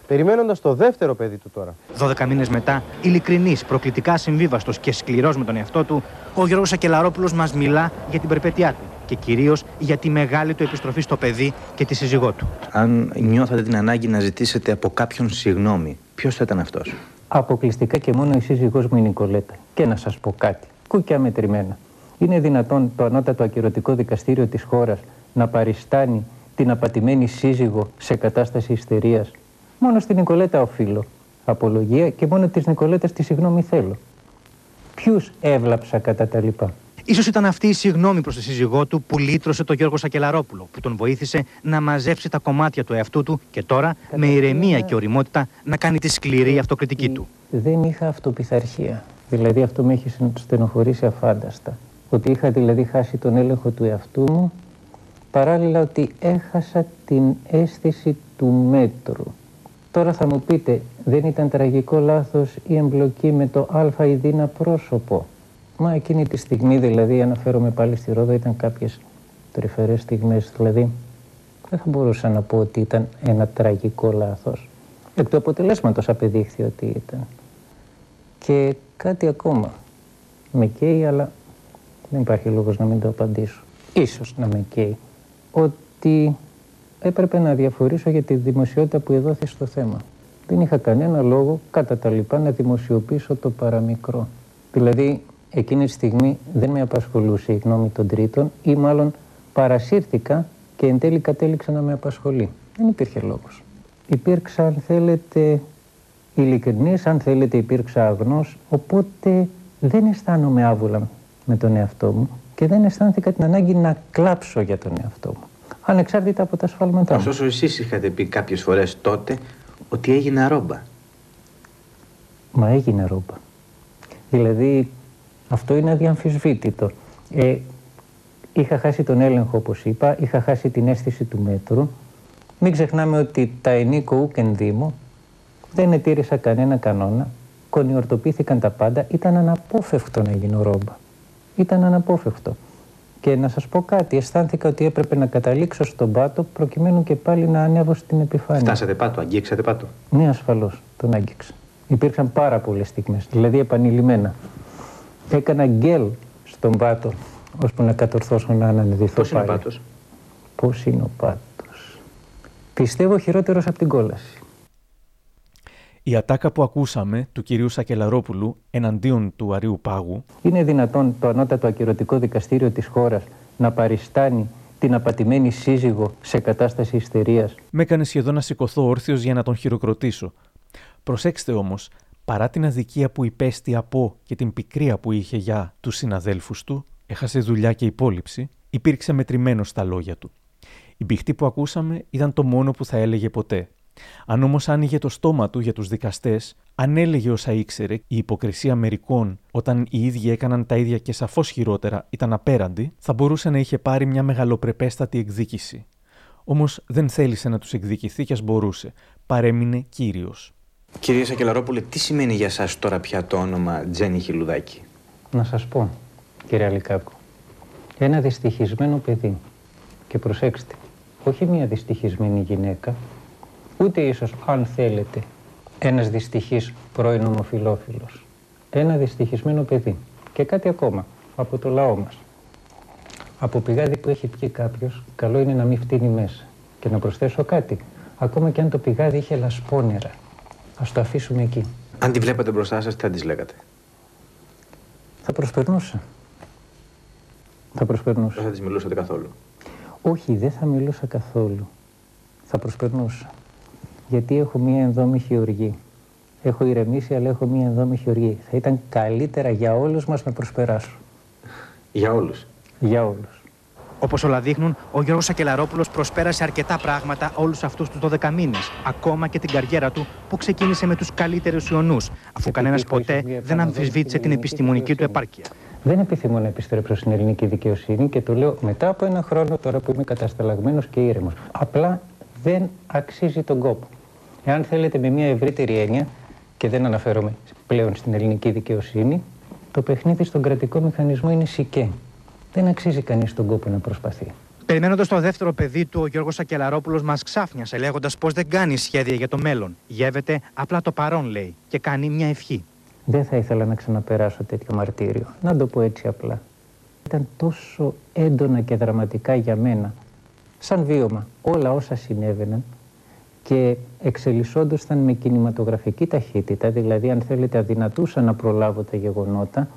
Περιμένοντας το δεύτερο παιδί του τώρα. 12 μήνες μετά, ειλικρινής, προκλητικά συμβίβαστος και σκληρός με τον εαυτό του, ο Γιώργος Ακελαρόπουλος μας μιλά για την περπέτειά του και κυρίως για τη μεγάλη του επιστροφή στο παιδί και τη σύζυγό του. Αν νιώθατε την ανάγκη να ζητήσετε από κάποιον συγγνώμη, ποιος θα ήταν αυτός; Αποκλειστικά και μόνο η σύζυγός μου η Νικολέτα. Και να σας πω κάτι, κουκιά μετρημένα. Είναι δυνατόν το ανώτατο ακυρωτικό δικαστήριο της χώρας να παριστάνει την απατημένη σύζυγο σε κατάσταση ιστερίας; Μόνο στην Νικολέτα οφείλω απολογία και μόνο της Νικολέτας τη συγγνώμη θέλω. Ποιους έβλαψα κατά τα λοιπά; Ίσως ήταν αυτή η συγνώμη προς τη σύζυγό του που λύτρωσε τον Γιώργο Σακελαρόπουλο, που τον βοήθησε να μαζέψει τα κομμάτια του εαυτού του και τώρα με ηρεμία και οριμότητα να κάνει τη σκληρή αυτοκριτική του. Δεν είχα αυτοπιθαρχία. Δηλαδή αυτό με έχει στενοχωρήσει αφάνταστα. Ότι είχα δηλαδή χάσει τον έλεγχο του εαυτού μου, παράλληλα ότι έχασα την αίσθηση του μέτρου. Τώρα θα μου πείτε, δεν ήταν τραγικό λάθος η εμπλοκή με το α ή δίνα πρόσωπο; Μα εκείνη τη στιγμή δηλαδή, αναφέρομαι πάλι στη Ρόδο, ήταν κάποιες τρυφερές στιγμές. Δηλαδή, δεν θα μπορούσα να πω ότι ήταν ένα τραγικό λάθος. Εκ του αποτελέσματος απεδείχθη ότι ήταν. Και κάτι ακόμα. Με καίει, αλλά δεν υπάρχει λόγος να μην το απαντήσω. Ίσως να με καίει. Ότι έπρεπε να διαφορήσω για τη δημοσιότητα που εδόθη στο θέμα. Δεν είχα κανένα λόγο κατά τα λοιπά να δημοσιοποιήσω το παραμικρό. Δηλαδή, εκείνη τη στιγμή δεν με απασχολούσε η γνώμη των τρίτων ή μάλλον παρασύρθηκα και εν τέλει κατέληξα να με απασχολεί. Δεν υπήρχε λόγος. Υπήρξα, αν θέλετε, ειλικρινής, αν θέλετε υπήρξα αγνός, οπότε δεν αισθάνομαι άβουλα με τον εαυτό μου και δεν αισθάνθηκα την ανάγκη να κλάψω για τον εαυτό μου. Ανεξάρτητα από τα σφάλματά μου. Ωστόσο, εσείς είχατε πει κάποιες φορές τότε ότι έγινε ρόμπα. Μα έγινε ρόμπα. Δηλαδή, αυτό είναι αδιαμφισβήτητο. Ε, είχα χάσει τον έλεγχο, όπως είπα, είχα χάσει την αίσθηση του μέτρου. Μην ξεχνάμε ότι τα ενίκο ουκ ενδύμω δεν ετήρησα κανένα κανόνα, κονιορτοποιήθηκαν τα πάντα, ήταν αναπόφευκτο να γίνω ρόμπα. Ήταν αναπόφευκτο. Και να σας πω κάτι, αισθάνθηκα ότι έπρεπε να καταλήξω στον πάτο προκειμένου και πάλι να ανέβω στην επιφάνεια. Φτάσατε πάτο, αγγίξατε πάτο. Ναι, ασφαλώς, τον άγγιξα. Υπήρξαν πάρα πολλές στιγμές, δηλαδή επανειλημμένα. Έκανα γκέλ στον πάτο, ώσπου να κατορθώσω να ανανεδηθώ Πώς είναι ο πάλι. πάτος; Πώς είναι ο πάτος; Πιστεύω χειρότερος από την κόλαση. Η ατάκα που ακούσαμε του κυρίου Σακελαρόπουλου εναντίον του Αρίου Πάγου Είναι δυνατόν το ανώτατο ακυρωτικό δικαστήριο της χώρας να παριστάνει την απατημένη σύζυγο σε κατάσταση ιστερίας. με έκανε σχεδόν να σηκωθώ όρθιος για να τον χειροκροτήσω. Προσέξτε όμως, παρά την αδικία που υπέστη από και την πικρία που είχε για τους συναδέλφους του, έχασε δουλειά και υπόλοιψη, υπήρξε μετρημένο στα λόγια του. Η μπηχτή που ακούσαμε ήταν το μόνο που θα έλεγε ποτέ. Αν όμως άνοιγε το στόμα του για τους δικαστές, αν έλεγε όσα ήξερε, η υποκρισία μερικών, όταν οι ίδιοι έκαναν τα ίδια και σαφώς χειρότερα, ήταν απέραντη, θα μπορούσε να είχε πάρει μια μεγαλοπρεπέστατη εκδίκηση. Όμως δεν θέλησε να τους εκδικηθεί κι ας μπορούσε. Παρέμεινε κύριος. Κύριε Σακελαρόπουλε, τι σημαίνει για σας τώρα πια το όνομα Τζένι Χιλουδάκη; Να σας πω, κύριε Αλικάκου, ένα δυστυχισμένο παιδί. Και προσέξτε, όχι μια δυστυχισμένη γυναίκα, ούτε ίσως, αν θέλετε, ένας δυστυχής πρώην ομοφιλόφιλος. Ένα δυστυχισμένο παιδί. Και κάτι ακόμα, από το λαό μας. Από πηγάδι που έχει πιει κάποιος, καλό είναι να μην φτύνει μέσα. Και να προσθέσω κάτι, ακόμα και αν το πηγάδι είχε λασπόνερα. Ας το αφήσουμε εκεί. Αν τη βλέπατε μπροστά σας, τι θα της λέγατε; Θα προσπερνούσα. Θα προσπερνούσα. Δεν θα της μιλούσατε καθόλου. Όχι, δεν θα μιλούσα καθόλου. Θα προσπερνούσα. Γιατί έχω μία ενδόμηχη οργή. Έχω ηρεμήσει, αλλά έχω μία ενδόμηχη οργή. Θα ήταν καλύτερα για όλους μας να προσπεράσω. Για όλους. Για όλους. Όπως όλα δείχνουν, ο Γιώργος Σακελαρόπουλος προσπέρασε αρκετά πράγματα όλους αυτούς τους 12 μήνες, ακόμα και την καριέρα του που ξεκίνησε με τους καλύτερους ιονού, αφού κανένας ποτέ δεν αμφισβήτησε την επιστημονική του επάρκεια. Δεν επιθυμώ να επιστρέψω στην ελληνική δικαιοσύνη και το λέω μετά από ένα χρόνο τώρα που είμαι κατασταλαγμένος και ήρεμος. Απλά δεν αξίζει τον κόπο. Εάν θέλετε με μια ευρύτερη έννοια, και δεν αναφέρομαι πλέον στην ελληνική δικαιοσύνη, το παιχνίδι στον κρατικό μηχανισμό είναι σικέ. Δεν αξίζει κανείς τον κόπο να προσπαθεί. Περιμένοντας το δεύτερο παιδί του, ο Γιώργος Ακελαρόπουλο μας ξάφνιασε λέγοντας πως δεν κάνει σχέδια για το μέλλον. Γεύεται απλά το παρόν, λέει, και κάνει μια ευχή. Δεν θα ήθελα να ξαναπεράσω τέτοιο μαρτύριο. Να το πω έτσι απλά. Ήταν τόσο έντονα και δραματικά για μένα, σαν βίωμα, όλα όσα συνέβαιναν και εξελισσόντουσαν με κινηματογραφική ταχύτητα, δηλαδή αν θέλετε αδυνατούσα να προλάβω τα γεγονότα,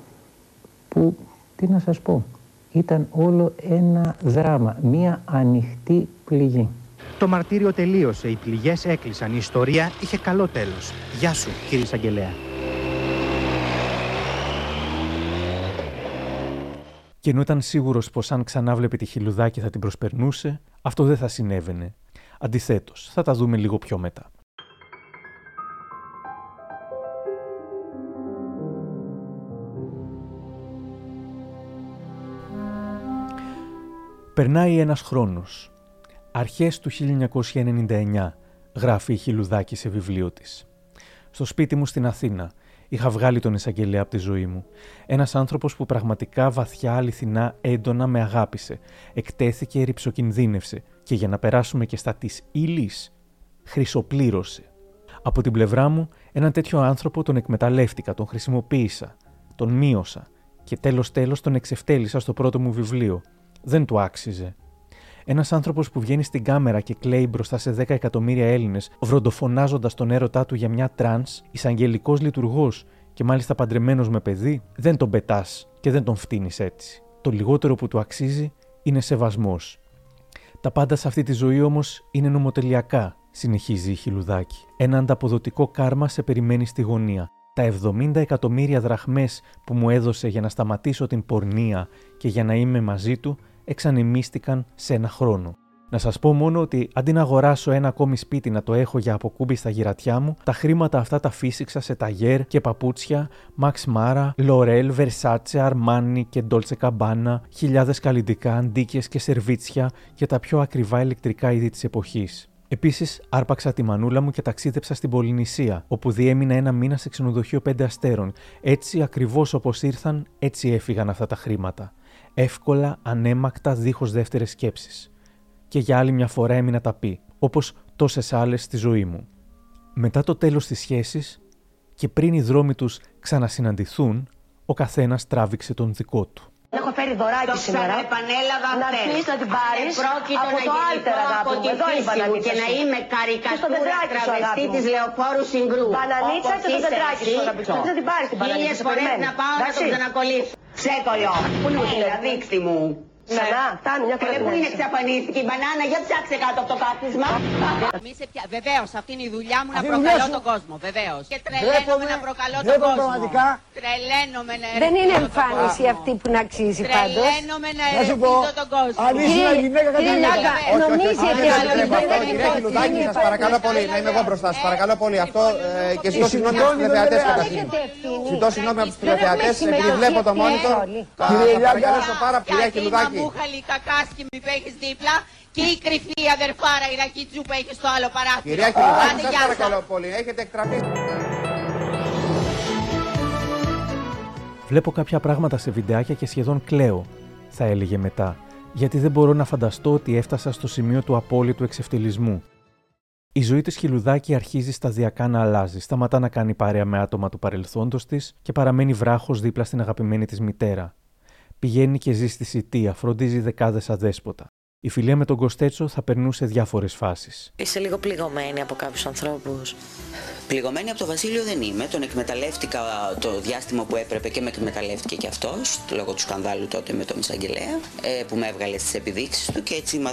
που, τι να σας πω, ήταν όλο ένα δράμα, μία ανοιχτή πληγή. Το μαρτύριο τελείωσε, οι πληγές έκλεισαν, η ιστορία είχε καλό τέλος. Γεια σου, κύριε Σαγγελέα. Και ενώ ήταν σίγουρος πως αν ξανά βλέπει τη χιλουδάκη θα την προσπερνούσε, αυτό δεν θα συνέβαινε. Αντιθέτως, θα τα δούμε λίγο πιο μετά. Περνάει ένας χρόνος. Αρχές του 1999, γράφει η Χιλουδάκη σε βιβλίο της. Στο σπίτι μου στην Αθήνα, είχα βγάλει τον εισαγγελέα από τη ζωή μου. Ένας άνθρωπος που πραγματικά βαθιά, αληθινά, έντονα με αγάπησε. Εκτέθηκε, ριψοκινδύνευσε και για να περάσουμε και στα της ύλης, χρυσοπλήρωσε. Από την πλευρά μου, έναν τέτοιο άνθρωπο τον εκμεταλλεύτηκα, τον χρησιμοποίησα, τον μείωσα και τέλος τέλος τον εξευτέλισα στο πρώτο μου βιβλίο. Δεν του άξιζε. Ένας άνθρωπος που βγαίνει στην κάμερα και κλαίει μπροστά σε 10 εκατομμύρια Έλληνες, βροντοφωνάζοντας τον έρωτά του για μια τρανς, εισαγγελικός λειτουργός και μάλιστα παντρεμένος με παιδί, δεν τον πετάς και δεν τον φτύνεις έτσι. Το λιγότερο που του αξίζει είναι σεβασμός. Τα πάντα σε αυτή τη ζωή όμως είναι νομοτελειακά, συνεχίζει η Χιλουδάκη. Ένα ανταποδοτικό κάρμα σε περιμένει στη γωνία. Τα 70 εκατομμύρια δραχμές που μου έδωσε για να σταματήσω την πορνεία και για να είμαι μαζί του εξανεμίστηκαν σε ένα χρόνο. Να σας πω μόνο ότι αντί να αγοράσω ένα ακόμη σπίτι να το έχω για αποκούμπι στα γυρατιά μου, τα χρήματα αυτά τα φύσηξα σε ταγέρ και παπούτσια, Max Mara, L'Oreal, Versace, Armani και Dolce Gabbana, χιλιάδες καλλιτικά, αντίκες και σερβίτσια για τα πιο ακριβά ηλεκτρικά είδη της εποχής. Επίσης, άρπαξα τη μανούλα μου και ταξίδεψα στην Πολυνησία, όπου διέμεινα ένα μήνα σε ξενοδοχείο πέντε αστέρων. Έτσι, ακριβώς όπως ήρθαν, έτσι έφυγαν αυτά τα χρήματα. Εύκολα, ανέμακτα, δίχως δεύτερες σκέψεις. Και για άλλη μια φορά έμεινα τα πει, όπως τόσες άλλες στη ζωή μου. Μετά το τέλος της σχέσης και πριν οι δρόμοι τους ξανασυναντηθούν, ο καθένας τράβηξε τον δικό του. Έχω φέρει δωράκι σήμερα. επανέλαβα Να έρθεις να την πάρεις Πρόκειται από να το Άλτερ, γεννηθώ αγάπη από μου. τη Εδώ είναι φύση μου μπανανίτσα και να σου. είμαι Και στο καρικατούρα τετράκι σου, τραβεστής αγάπη της μου. Λεωφόρου Συγκρού. Μπανανίτσα Όπως και στο είσαι τετράκι σου, εσύ. αγαπητό. Θέλεις να την πάρεις την μπανανίτσα, Χίλιες σε φορές περιμένεις. να πάω να το Εντάξει. ξανακολλήσω. Ψέκολο. Πού είναι η μουσική; Έλα, δείξτε μου. Ξανά, φτάνει μια φορά Καλέ, την πού είναι έζησα. εξαφανίστηκε η μπανάνα, για ψάξε κάτω από το κάθισμα. Βεβαίως, αυτή είναι η δουλειά μου να Αυτή είναι η δουλειά προκαλώ σου. τον κόσμο. Βεβαίως. Και τρελαίνομαι να προκαλώ τον Βλέπω κόσμο. πραγματικά. Τρελαίνομαι να Δεν είναι ερεθίζω τον εμφάνιση κόσμο. αυτή που να αξίζει πάντως. Τρελαίνομαι να Να σου πω, ερεθίζω τον κόσμο. αν ήσουν γυναίκα Κύριε κατάλαβα. Λάγκα, νομίζει ότι όχι, άλλο όχι, δεν όχι, είναι όχι, Λουδάκη, είναι σας παρακαλώ υπαρκτή. πολύ, να είμαι εγώ μπροστά σας. Παρακαλώ πολύ. Αυτό ε, και ζητώ συγγνώμη από τους τηλεθεατές καταρχήν. Ζητώ συγγνώμη από τους τηλεθεατές επειδή βλέπω το monitor. Θα Κύριε θα Λάγκα. παρακαλέσω πάρα πολύ, κυρία Γιατί η Χιλουδάκη. μαμούχαλη κακάσκη μου που έχεις δίπλα και η κρυφή αδερφάρα η Ρακίτσου που έχεις στο άλλο παράθυρο. Κυρία Χιλουδάκη, Άντε, σας γεια σας. παρακαλώ πολύ, έχετε εκτραπεί. Βλέπω κάποια πράγματα σε βιντεάκια και σχεδόν κλαίω, θα έλεγε μετά, γιατί δεν μπορώ να φανταστώ ότι έφτασα στο σημείο του απόλυτου εξευτελισμού. Η ζωή της Χιλουδάκη αρχίζει σταδιακά να αλλάζει, σταματά να κάνει παρέα με άτομα του παρελθόντος της και παραμένει βράχος δίπλα στην αγαπημένη της μητέρα. Πηγαίνει και ζει στη Σιτία, φροντίζει δεκάδες αδέσποτα. Η φιλία με τον Κοστέτσο θα περνούσε διάφορες φάσεις. Είσαι λίγο πληγωμένη από κάποιους ανθρώπους. Πληγωμένη από το Βασίλειο δεν είμαι. Τον εκμεταλλεύτηκα το διάστημα που έπρεπε και με εκμεταλλεύτηκε και αυτός, λόγω του σκανδάλου τότε με τον εισαγγελέα, ε, που με έβγαλε στις επιδείξεις του και έτσι μα,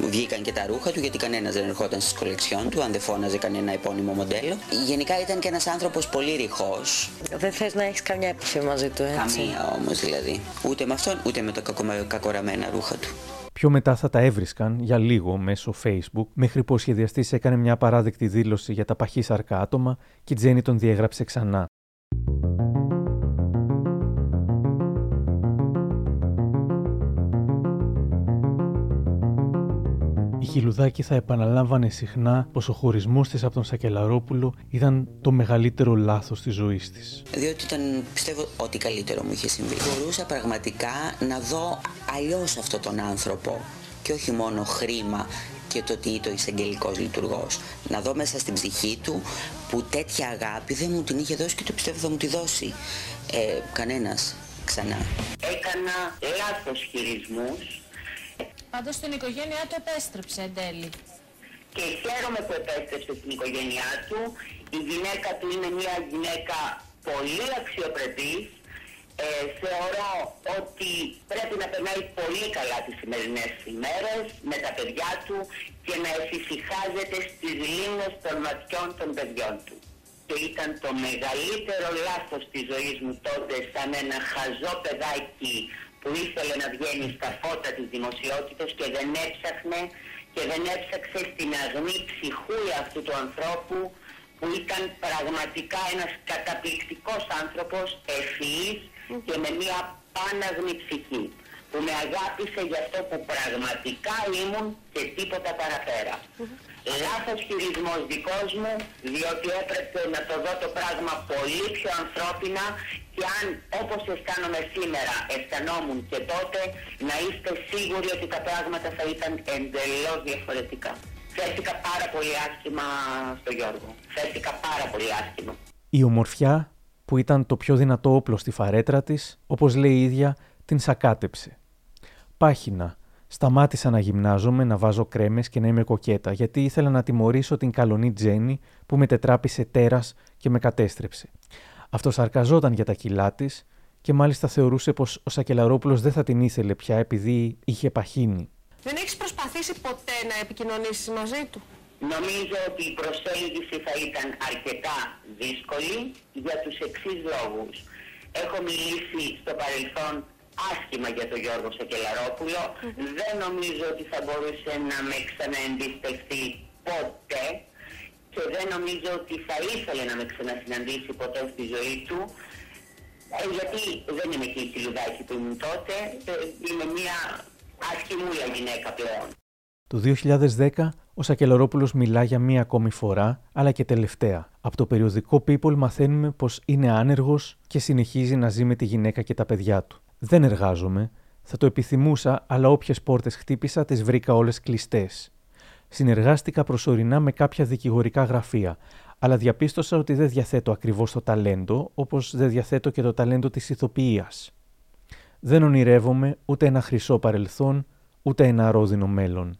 βγήκαν και τα ρούχα του, γιατί κανένας δεν ερχόταν στις κολεξιόν του, αν δεν φώναζε κανένα επώνυμο μοντέλο. Γενικά ήταν και ένας άνθρωπος πολύ ρηχός. Δεν θες να έχεις καμιά επαφή μαζί του, έτσι; Καμία όμως δηλαδή. Ούτε με αυτόν, ούτε με τα κακομα- κακοραμένα ρούχα του. Πιο μετά θα τα έβρισκαν για λίγο μέσω Facebook, μέχρι που ο σχεδιαστής έκανε μια παράδεκτη δήλωση για τα παχύσαρκα άτομα και η Τζέννη τον διέγραψε ξανά. Η Χιλουδάκη θα επαναλάμβανε συχνά πως ο χωρισμός της από τον Σακελαρόπουλο ήταν το μεγαλύτερο λάθος της ζωής της. Διότι ήταν, πιστεύω, ό,τι καλύτερο μου είχε συμβεί. Μπορούσα πραγματικά να δω αλλιώς αυτόν τον άνθρωπο και όχι μόνο χρήμα και το τι το εισαγγελικός λειτουργός. Να δω μέσα στην ψυχή του που τέτοια αγάπη δεν μου την είχε δώσει και το πιστεύω θα μου τη δώσει ε, κανένας ξανά. Έκανα λάθος χειρισμούς Πάντως στην οικογένειά του επέστρεψε εν τέλει. και χαίρομαι που επέστρεψε στην οικογένειά του. Η γυναίκα του είναι μια γυναίκα πολύ αξιοπρεπής. Ε, θεωρώ ότι πρέπει να περνάει πολύ καλά τις σημερινές ημέρες με τα παιδιά του και να εφησυχάζεται στις λίμνες των ματιών των παιδιών του. Και ήταν το μεγαλύτερο λάθος της ζωής μου τότε σαν ένα χαζό παιδάκι που ήθελε να βγαίνει στα φώτα της δημοσιότητας και δεν έψαχνε και δεν έψαξε στην αγνή ψυχούλα αυτού του ανθρώπου που ήταν πραγματικά ένας καταπληκτικός άνθρωπος, ευφυής και με μια πάναγνη ψυχή που με αγάπησε για αυτό που πραγματικά ήμουν και τίποτα παραπέρα. Λάθος χειρισμός δικός μου, διότι έπρεπε να το δω το πράγμα πολύ πιο ανθρώπινα και αν όπως αισθάνομαι σήμερα αισθανόμουν και τότε, να είστε σίγουροι ότι τα πράγματα θα ήταν εντελώς διαφορετικά. Φέρθηκα πάρα πολύ άσχημα στο Γιώργο. Φέρθηκα πάρα πολύ άσχημα. Η ομορφιά που ήταν το πιο δυνατό όπλο στη φαρέτρα της, όπως λέει η ίδια, την σακάτεψε. Πάχυνα. Σταμάτησα να γυμνάζομαι, να βάζω κρέμες και να είμαι κοκέτα, γιατί ήθελα να τιμωρήσω την καλονή Τζέννη που με τετράπησε τέρας και με κατέστρεψε. Αυτός σαρκαζόταν για τα κιλά της και μάλιστα θεωρούσε πως ο Σακελαρόπουλος δεν θα την ήθελε πια επειδή είχε παχύνει. Δεν έχεις προσπαθήσει ποτέ να επικοινωνήσεις μαζί του; Νομίζω ότι η προσέλκυση θα ήταν αρκετά δύσκολη για τους εξής λόγους. Έχω μιλήσει στο παρελθόν άσχημα για τον Γιώργο Σακελαρόπουλο. Δεν νομίζω ότι θα μπορούσε να με ξαναεμπιστευτεί ποτέ και δεν νομίζω ότι θα ήθελε να με ξανασυναντήσει ποτέ στη ζωή του. Ε, γιατί δεν είμαι και η Κιλουδάκη που ήμουν τότε, ε, είμαι μια άσχημούλα γυναίκα πλέον. Το 2010 ο Σακελαρόπουλος μιλά για μία ακόμη φορά, αλλά και τελευταία. Από το περιοδικό People μαθαίνουμε πως είναι άνεργος και συνεχίζει να ζει με τη γυναίκα και τα παιδιά του. Δεν εργάζομαι, θα το επιθυμούσα, αλλά όποιες πόρτες χτύπησα τις βρήκα όλες κλειστές. Συνεργάστηκα προσωρινά με κάποια δικηγορικά γραφεία, αλλά διαπίστωσα ότι δεν διαθέτω ακριβώς το ταλέντο, όπως δεν διαθέτω και το ταλέντο της ηθοποιίας. Δεν ονειρεύομαι ούτε ένα χρυσό παρελθόν, ούτε ένα αρρώδινο μέλλον.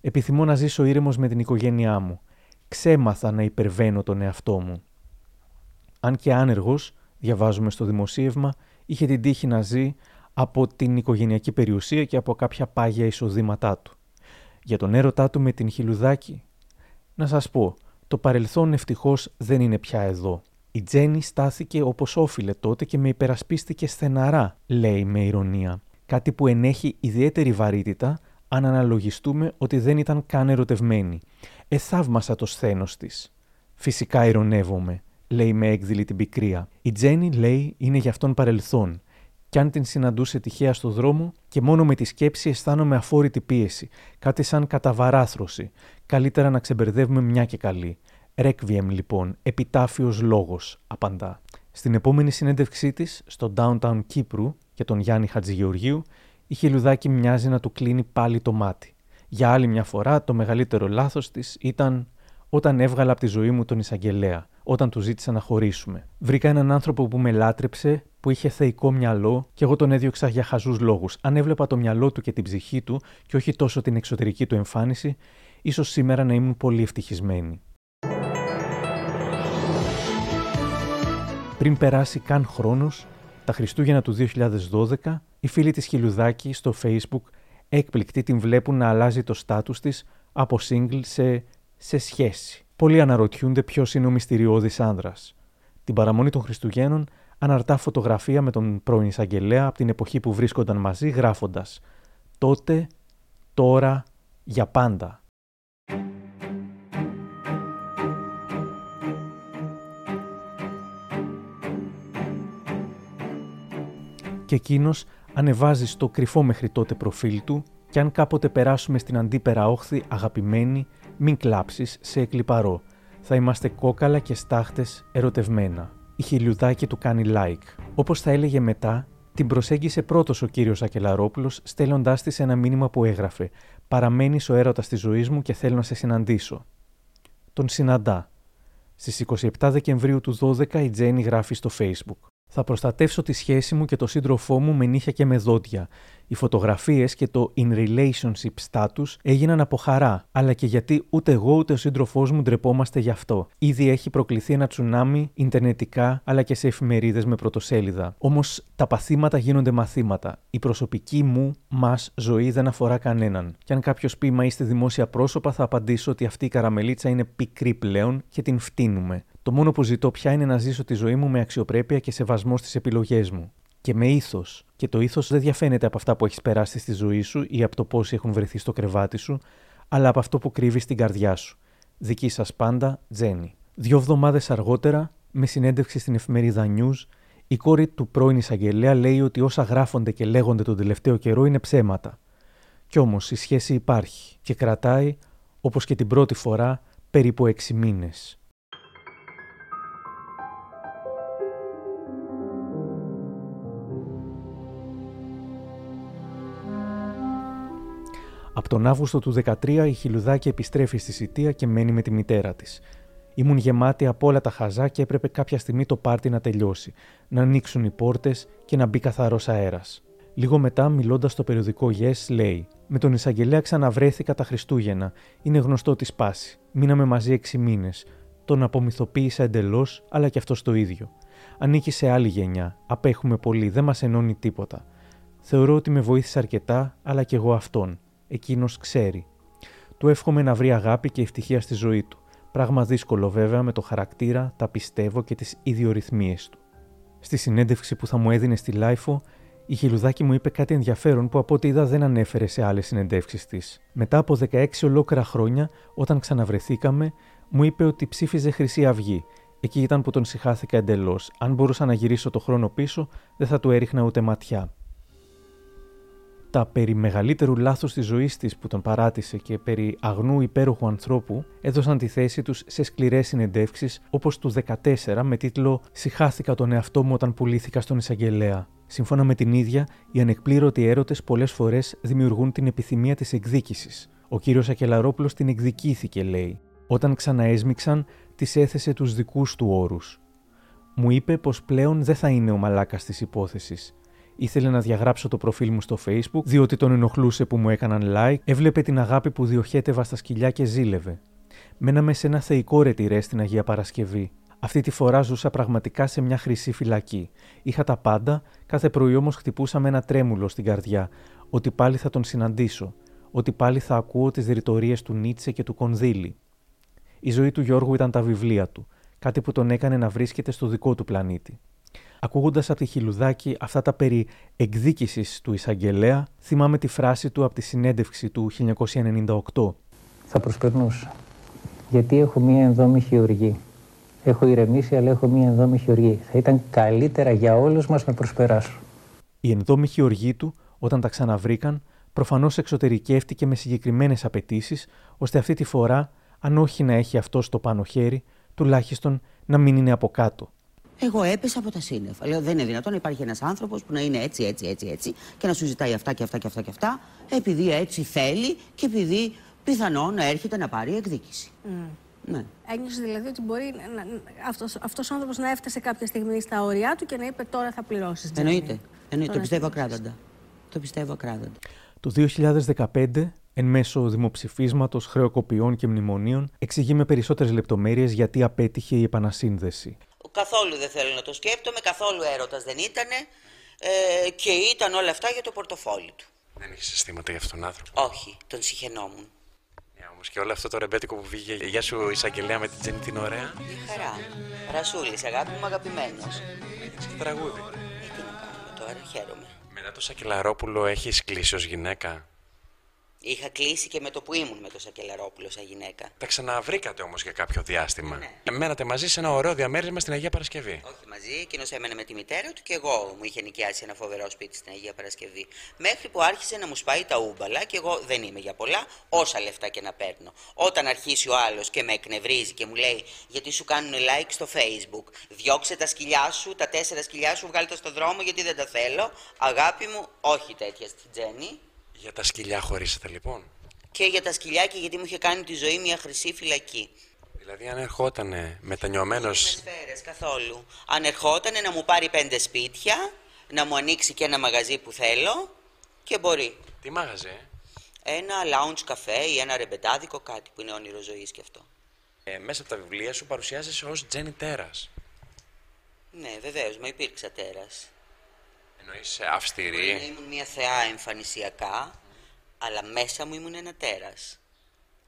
Επιθυμώ να ζήσω ήρεμος με την οικογένειά μου. Ξέμαθα να υπερβαίνω τον εαυτό μου. Αν και άνεργος, διαβάζουμε στο δημοσίευμα, είχε την τύχη να ζει από την οικογενειακή περιουσία και από κάποια πάγια εισοδήματά του. Για τον έρωτά του με την Χιλουδάκη. Να σας πω, το παρελθόν ευτυχώς δεν είναι πια εδώ. Η Τζέννη στάθηκε όπως όφιλε τότε και με υπερασπίστηκε στεναρά, λέει με ηρωνία. Κάτι που ενέχει ιδιαίτερη βαρύτητα αν αναλογιστούμε ότι δεν ήταν καν ερωτευμένη. Εθαύμασα το σθένος της. Φυσικά ηρωνεύομαι, λέει με έκδηλη την πικρία. Η Τζέννη, λέει, είναι για αυτόν παρελθόν. Κι αν την συναντούσε τυχαία στο δρόμο και μόνο με τη σκέψη αισθάνομαι αφόρητη πίεση, κάτι σαν καταβαράθρωση. Καλύτερα να ξεμπερδεύουμε μια και καλή. Ρέκβιεμ λοιπόν, επιτάφιος λόγος, απαντά. Στην επόμενη συνέντευξή της, στο Downtown Κύπρου, για τον Γιάννη Χατζηγεωργίου, η Χιλουδάκη μοιάζει να του κλείνει πάλι το μάτι. Για άλλη μια φορά, το μεγαλύτερο λάθος της ήταν όταν έβγαλα από τη ζωή μου τον εισαγγελέα, όταν του ζήτησα να χωρίσουμε. Βρήκα έναν άνθρωπο που με λάτρεψε, που είχε θεϊκό μυαλό και εγώ τον έδιωξα για χαζούς λόγους. Αν έβλεπα το μυαλό του και την ψυχή του και όχι τόσο την εξωτερική του εμφάνιση, ίσως σήμερα να ήμουν πολύ ευτυχισμένη. Πριν περάσει καν χρόνος, τα Χριστούγεννα του 2012, οι φίλοι της Χιλουδάκη στο Facebook έκπληκτοι την βλέπουν να αλλάζει το στάτους της από single σε, σε σχέση. Πολλοί αναρωτιούνται ποιος είναι ο μυστηριώδης άνδρας. Την παραμονή των Χριστουγέννων αναρτά φωτογραφία με τον πρώην εισαγγελέα από την εποχή που βρίσκονταν μαζί γράφοντας «Τότε, τώρα, για πάντα». και εκείνος ανεβάζει στο κρυφό μέχρι τότε προφίλ του και αν κάποτε περάσουμε στην αντίπερα όχθη αγαπημένοι, μην κλάψεις σε εκλυπαρό. Θα είμαστε κόκαλα και στάχτες ερωτευμένα. Η χιλιουδάκη του κάνει like. Όπως θα έλεγε μετά, Την προσέγγισε πρώτος ο κύριος Ακελαρόπουλος, στέλνοντάς της ένα μήνυμα που έγραφε: Παραμένεις ο έρωτας της ζωής μου και θέλω να σε συναντήσω. Τον συναντά. Στις 27 Δεκεμβρίου του 12 η Τζέννη γράφει στο Facebook. Θα προστατεύσω τη σχέση μου και το σύντροφό μου με νύχια και με δόντια. Οι φωτογραφίες και το in relationship status έγιναν από χαρά, αλλά και γιατί ούτε εγώ ούτε ο σύντροφός μου ντρεπόμαστε γι' αυτό. Ήδη έχει προκληθεί ένα τσουνάμι ιντερνετικά αλλά και σε εφημερίδες με πρωτοσέλιδα. Όμως τα παθήματα γίνονται μαθήματα. Η προσωπική μου, μας, ζωή δεν αφορά κανέναν. Και αν κάποιος πει μα είστε δημόσια πρόσωπα, θα απαντήσω ότι αυτή η καραμελίτσα είναι πικρή πλέον και την φτύνουμε. Το μόνο που ζητώ πια είναι να ζήσω τη ζωή μου με αξιοπρέπεια και σεβασμό στις επιλογές μου. Και με ήθος. Και το ήθος δεν διαφαίνεται από αυτά που έχεις περάσει στη ζωή σου ή από το πόσοι έχουν βρεθεί στο κρεβάτι σου, αλλά από αυτό που κρύβεις στην καρδιά σου. Δική σας πάντα, Τζέννη. Δύο εβδομάδες αργότερα, με συνέντευξη στην εφημερίδα News, η κόρη του πρώην εισαγγελέα λέει ότι όσα γράφονται και λέγονται τον τελευταίο καιρό είναι ψέματα. Κι όμως η σχέση υπάρχει και κρατάει, όπως και την πρώτη φορά, περίπου έξι μήνες. Από τον Αύγουστο του 13 η Χιλουδάκη επιστρέφει στη Σιτία και μένει με τη μητέρα της. Ήμουν γεμάτη από όλα τα χαζά και έπρεπε κάποια στιγμή το πάρτι να τελειώσει, να ανοίξουν οι πόρτες και να μπει καθαρός αέρας. Λίγο μετά, μιλώντας στο περιοδικό Yes, λέει: Με τον εισαγγελέα ξαναβρέθηκα τα Χριστούγεννα. Είναι γνωστό τη σπάση. Μείναμε μαζί έξι μήνες. Τον απομυθοποίησα εντελώς, αλλά και αυτός το ίδιο. Ανήκει σε άλλη γενιά. Απέχουμε πολύ, δεν μας ενώνει τίποτα. Θεωρώ ότι με βοήθησε αρκετά, αλλά και εγώ αυτόν εκείνος ξέρει. Του εύχομαι να βρει αγάπη και ευτυχία στη ζωή του. Πράγμα δύσκολο βέβαια με το χαρακτήρα, τα πιστεύω και τις ιδιορρυθμίες του. Στη συνέντευξη που θα μου έδινε στη LiFO, η Χιλουδάκη μου είπε κάτι ενδιαφέρον που από ό,τι είδα δεν ανέφερε σε άλλες συνεντεύξεις της. Μετά από 16 ολόκληρα χρόνια, όταν ξαναβρεθήκαμε, μου είπε ότι ψήφιζε Χρυσή Αυγή. Εκεί ήταν που τον συχάθηκα εντελώς. Αν μπορούσα να γυρίσω το χρόνο πίσω, δεν θα του έριχνα ούτε ματιά τα περί μεγαλύτερου λάθο της ζωής της που τον παράτησε και περί αγνού υπέροχου ανθρώπου έδωσαν τη θέση τους σε σκληρές συνεντεύξεις όπως του 14 με τίτλο Συχάθηκα τον εαυτό μου όταν πουλήθηκα στον εισαγγελέα. Σύμφωνα με την ίδια, οι ανεκπλήρωτοι έρωτες πολλές φορές δημιουργούν την επιθυμία της εκδίκησης. Ο κύριος Ακελαρόπουλος την εκδικήθηκε, λέει. Όταν ξαναέσμιξαν, της έθεσε τους δικούς του όρους. Μου είπε πως πλέον δεν θα είναι ο μαλάκας της υπόθεσης Ήθελε να διαγράψω το προφίλ μου στο Facebook, διότι τον ενοχλούσε που μου έκαναν like, έβλεπε την αγάπη που διοχέτευα στα σκυλιά και ζήλευε. Μέναμε σε ένα θεϊκό ρετυρέ στην Αγία Παρασκευή. Αυτή τη φορά ζούσα πραγματικά σε μια χρυσή φυλακή. Είχα τα πάντα, κάθε πρωί όμως χτυπούσα με ένα τρέμουλο στην καρδιά, ότι πάλι θα τον συναντήσω, ότι πάλι θα ακούω τις ρητορίε του Νίτσε και του Κονδύλη. Η ζωή του Γιώργου ήταν τα βιβλία του, κάτι που τον έκανε να βρίσκεται στο δικό του πλανήτη. Ακούγοντας από τη Χιλουδάκη αυτά τα περί εκδίκησης του εισαγγελέα, θυμάμαι τη φράση του από τη συνέντευξη του 1998. Θα προσπερνούσα. Γιατί έχω μία ενδόμηχη οργή. Έχω ηρεμήσει, αλλά έχω μία ενδόμηχη οργή. Θα ήταν καλύτερα για όλους μας να προσπεράσω. Η ενδόμηχη οργή του, όταν τα ξαναβρήκαν, προφανώς εξωτερικεύτηκε με συγκεκριμένες απαιτήσεις, ώστε αυτή τη φορά, αν όχι να έχει αυτό στο πάνω χέρι, τουλάχιστον να μην είναι από κάτω. Εγώ έπεσα από τα σύννεφα. Λέω δεν είναι δυνατόν να υπάρχει ένας άνθρωπος που να είναι έτσι, έτσι, έτσι, έτσι και να σου ζητάει αυτά και αυτά και αυτά και αυτά, επειδή έτσι θέλει και επειδή πιθανόν να έρχεται να πάρει εκδίκηση. Mm. Ναι. Ένιωσε δηλαδή ότι μπορεί αυτός, αυτός ο άνθρωπος να έφτασε κάποια στιγμή στα όρια του και να είπε τώρα θα πληρώσεις. Εννοείται. Εννοείται. Το πιστεύω ακράδαντα. Το πιστεύω ακράδαντα. Το 2015, εν μέσω δημοψηφίσματος, χρεοκοπιών και μνημονίων, εξηγεί με περισσότερες λεπτομέρειες γιατί απέτυχε η επανασύνδεση. Καθόλου δεν θέλω να το σκέφτομαι, καθόλου έρωτας δεν ήτανε ε, και ήταν όλα αυτά για το πορτοφόλι του. Δεν έχεις συστήματα για αυτόν τον άνθρωπο; Όχι, τον συχαινόμουν. Yeah, Όμως και όλο αυτό το ρεμπέτικο που βγήκε, Γεια σου εισαγγελέα με την Τζέννη την ωραία. Τι χαρά. Ρασούλης, αγάπη μου αγαπημένος. Έχεις και τραγούδι. Ε, τι να κάνουμε τώρα, χαίρομαι. Μετά το Σακελαρόπουλο έχεις κλείσει ως γυναίκα; Είχα κλείσει και με το που ήμουν με το Σακελαρόπουλο σαν γυναίκα. Τα ξαναβρήκατε όμως για κάποιο διάστημα. Ναι. Μένατε μαζί σε ένα ωραίο διαμέρισμα στην Αγία Παρασκευή. Όχι μαζί, εκείνος έμενε με τη μητέρα του και εγώ μου είχε νοικιάσει ένα φοβερό σπίτι στην Αγία Παρασκευή. Μέχρι που άρχισε να μου σπάει τα ούμπαλα και εγώ δεν είμαι για πολλά, όσα λεφτά και να παίρνω. Όταν αρχίσει ο άλλος και με εκνευρίζει και μου λέει γιατί σου κάνουν like στο facebook, διώξε τα σκυλιά σου, τα τέσσερα σκυλιά σου, βγάλτε στο δρόμο γιατί δεν τα θέλω. Αγάπη μου, όχι τέτοια στην Τζέννη. Για τα σκυλιά χωρίσατε λοιπόν; Και για τα σκυλιά και γιατί μου είχε κάνει τη ζωή μια χρυσή φυλακή. Δηλαδή αν ερχότανε μετανιωμένος... Δεν με καθόλου. Αν ερχότανε να μου πάρει πέντε σπίτια, να μου ανοίξει και ένα μαγαζί που θέλω και μπορεί. Τι μαγαζί; Ένα lounge καφέ ή ένα ρεμπετάδικο κάτι που είναι όνειρο ζωής και αυτό. Ε, μέσα από τα βιβλία σου παρουσιάζεσαι ως Τζένι Τέρας. Ναι, βεβαίως, μα υπήρξα τέρας. Εννοείς αυστηρή; Ήμουν μια θεά εμφανισιακά, αλλά μέσα μου ήμουν ένα τέρας.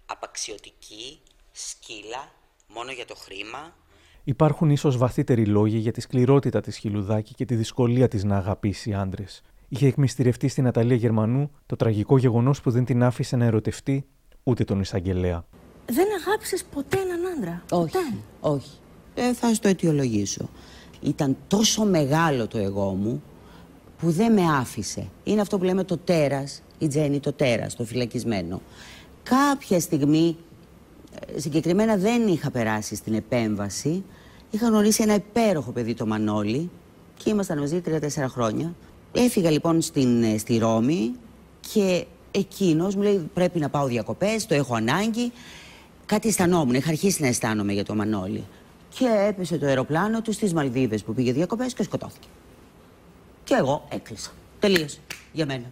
Απαξιωτική, σκύλα, μόνο για το χρήμα. Υπάρχουν ίσως βαθύτεροι λόγοι για τη σκληρότητα της Χιλουδάκη και τη δυσκολία της να αγαπήσει άντρες. Είχε εκμυστηρευτεί στην Αταλία Γερμανού το τραγικό γεγονός που δεν την άφησε να ερωτευτεί ούτε τον εισαγγελέα. Δεν αγάπησες ποτέ έναν άντρα; Όχι. Όχι. Ε, θα σου το αιτιολογήσω. Ήταν τόσο μεγάλο το εγώ μου που δεν με άφησε. Είναι αυτό που λέμε το τέρας, η Τζέννη το τέρας, το φυλακισμένο. Κάποια στιγμή, ε, συγκεκριμένα δεν είχα περάσει στην επέμβαση, είχα γνωρίσει ένα υπέροχο παιδί το Μανώλη και ήμασταν μαζί τρία-τέσσερα χρόνια. Έφυγα λοιπόν στην, ε, στη Ρώμη και εκείνος μου λέει πρέπει να πάω διακοπές, το έχω ανάγκη. Κάτι αισθανόμουν, είχα αρχίσει να αισθάνομαι για το Μανώλη. Και έπεσε το αεροπλάνο του στις Μαλδίβες που πήγε διακοπές και σκοτώθηκε. Και εγώ έκλεισα. Τελείωσε. Για μένα.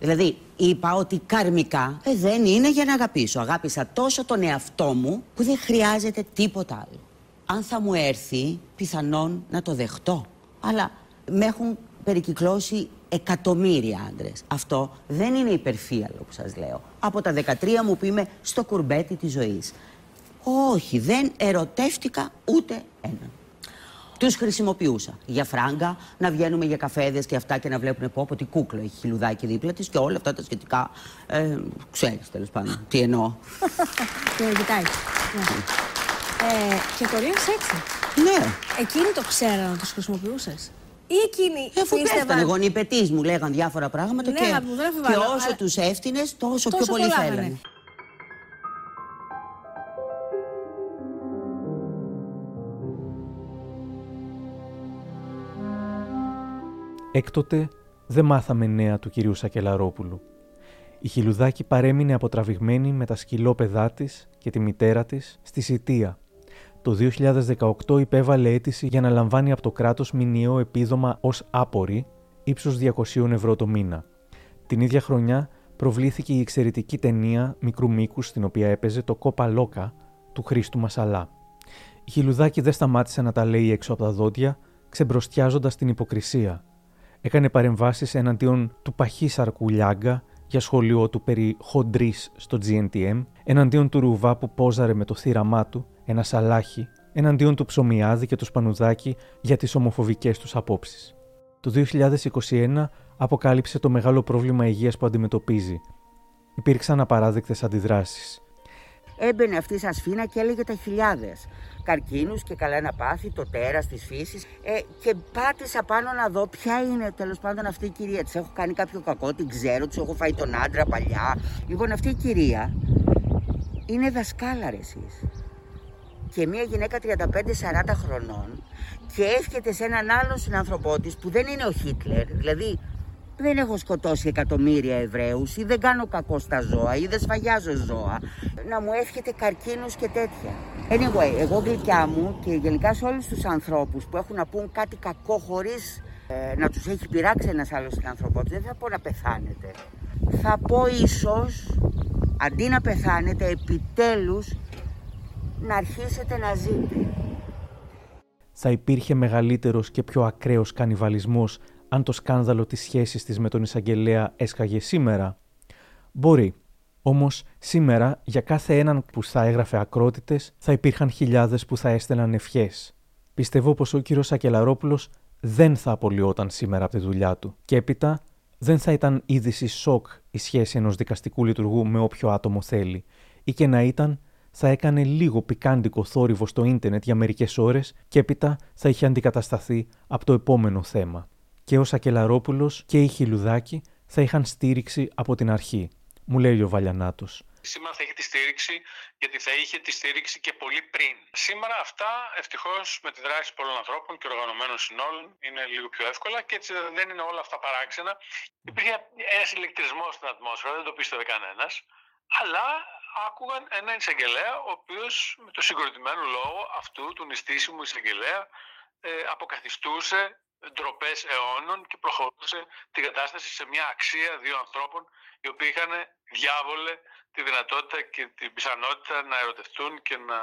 Δηλαδή, είπα ότι καρμικά ε, δεν είναι για να αγαπήσω. Αγάπησα τόσο τον εαυτό μου που δεν χρειάζεται τίποτα άλλο. Αν θα μου έρθει, πιθανόν να το δεχτώ. Αλλά με έχουν περικυκλώσει εκατομμύρια άντρες. Αυτό δεν είναι υπερφύαλο που σας λέω. Από τα 13 μου που είμαι στο κουρμπέτι της ζωής. Όχι, δεν ερωτεύτηκα ούτε έναν. Τους χρησιμοποιούσα για φράγκα, να βγαίνουμε για καφέδες και αυτά και να βλέπουν πω από τι κούκλο έχει χιλουδάκι δίπλα της και όλα αυτά τα σχετικά. Ε, Ξέρεις τέλος πάντων τι εννοώ. Και κοιτάει. Ε, και το λέω έτσι. Ναι. Εκείνοι το ξέραν να τους χρησιμοποιούσες. Ή εκείνοι ε, Αφού πέφτανε γονιπετής μου λέγαν διάφορα πράγματα ναι, και, και όσο αλλά... τους έφτιανε, τόσο, πιο πολύ θέλανε. Έκτοτε δεν μάθαμε νέα του κυρίου Σακελαρόπουλου. Η Χιλουδάκη παρέμεινε αποτραβηγμένη με τα σκυλόπαιδά της και τη μητέρα της στη Σιτία. Το 2018 υπέβαλε αίτηση για να λαμβάνει από το κράτος μηνιαίο επίδομα ως άπορη, ύψος 200 ευρώ το μήνα. Την ίδια χρονιά προβλήθηκε η εξαιρετική ταινία μικρού μήκους στην οποία έπαιζε το Κόπα Λόκα του Χρήστου Μασαλά. Η Χιλουδάκη δεν σταμάτησε να τα λέει έξω από τα δόντια, ξεμπροστιάζοντας την υποκρισία έκανε παρεμβάσεις εναντίον του Παχύσαρκου Λιάγκα για σχολείο του περί χοντρής στο GNTM, εναντίον του Ρουβά που πόζαρε με το θύραμά του, ένα σαλάχι, εναντίον του Ψωμιάδη και του Σπανουδάκη για τις ομοφοβικές τους απόψεις. Το 2021 αποκάλυψε το μεγάλο πρόβλημα υγείας που αντιμετωπίζει. Υπήρξαν απαράδεκτες αντιδράσεις. Έμπαινε αυτή σα σφίνα και έλεγε τα χιλιάδες καρκίνους και καλά να πάθει, το τέρας της φύσης ε, και πάτησα πάνω να δω ποια είναι τέλος πάντων αυτή η κυρία. Της έχω κάνει κάποιο κακό, την ξέρω, της έχω φάει τον άντρα παλιά. Λοιπόν αυτή η κυρία είναι δασκάλα ρε εσείς. Και μια γυναίκα 35-40 χρονών και εύχεται σε έναν άλλον συνάνθρωπό της που δεν είναι ο Χίτλερ, δηλαδή δεν έχω σκοτώσει εκατομμύρια Εβραίους ή δεν κάνω κακό στα ζώα ή δεν σφαγιάζω ζώα να μου εύχεται καρκίνους και τέτοια. Anyway, εγώ γλυκιά μου και γενικά σε όλους τους ανθρώπους που έχουν να πούν κάτι κακό χωρίς ε, να τους έχει πειράξει ένας άλλος άνθρωπο δεν θα πω να πεθάνετε. Θα πω ίσως, αντί να πεθάνετε, επιτέλους να αρχίσετε να ζείτε. Θα υπήρχε μεγαλύτερος και πιο ακραίος κανιβαλισμός αν το σκάνδαλο της σχέσης της με τον εισαγγελέα έσκαγε σήμερα. Μπορεί. Όμως σήμερα για κάθε έναν που θα έγραφε ακρότητες θα υπήρχαν χιλιάδες που θα έστελναν ευχές. Πιστεύω πως ο κύριος Σακελαρόπουλος δεν θα απολυόταν σήμερα από τη δουλειά του και έπειτα δεν θα ήταν είδηση σοκ η σχέση ενός δικαστικού λειτουργού με όποιο άτομο θέλει, ή και να ήταν, θα έκανε λίγο πικάντικο θόρυβο στο ίντερνετ για μερικές ώρες και έπειτα θα είχε αντικατασταθεί από το επόμενο θέμα. Και ο Σακελαρόπουλος και η Χιλουδάκη θα είχαν στήριξη από την αρχή, μου λέει ο Βαλιανάτος. Σήμερα θα έχει τη στήριξη γιατί θα είχε τη στήριξη και πολύ πριν. Σήμερα αυτά ευτυχώς με τη δράση πολλών ανθρώπων και οργανωμένων συνόλων είναι λίγο πιο εύκολα και έτσι δεν είναι όλα αυτά παράξενα. Υπήρχε ένας ηλεκτρισμός στην ατμόσφαιρα, δεν το πίστευε κανένας. Αλλά άκουγαν ένα εισαγγελέα, ο οποίος με το συγκροτημένο λόγο αυτού του νηστήσιμου εισαγγελέα ε, αποκαθιστούσε ντροπές αιώνων και προχωρούσε την κατάσταση σε μια αξία δύο ανθρώπων οι οποίοι είχαν διάβολε τη δυνατότητα και την πιθανότητα να ερωτευτούν και να,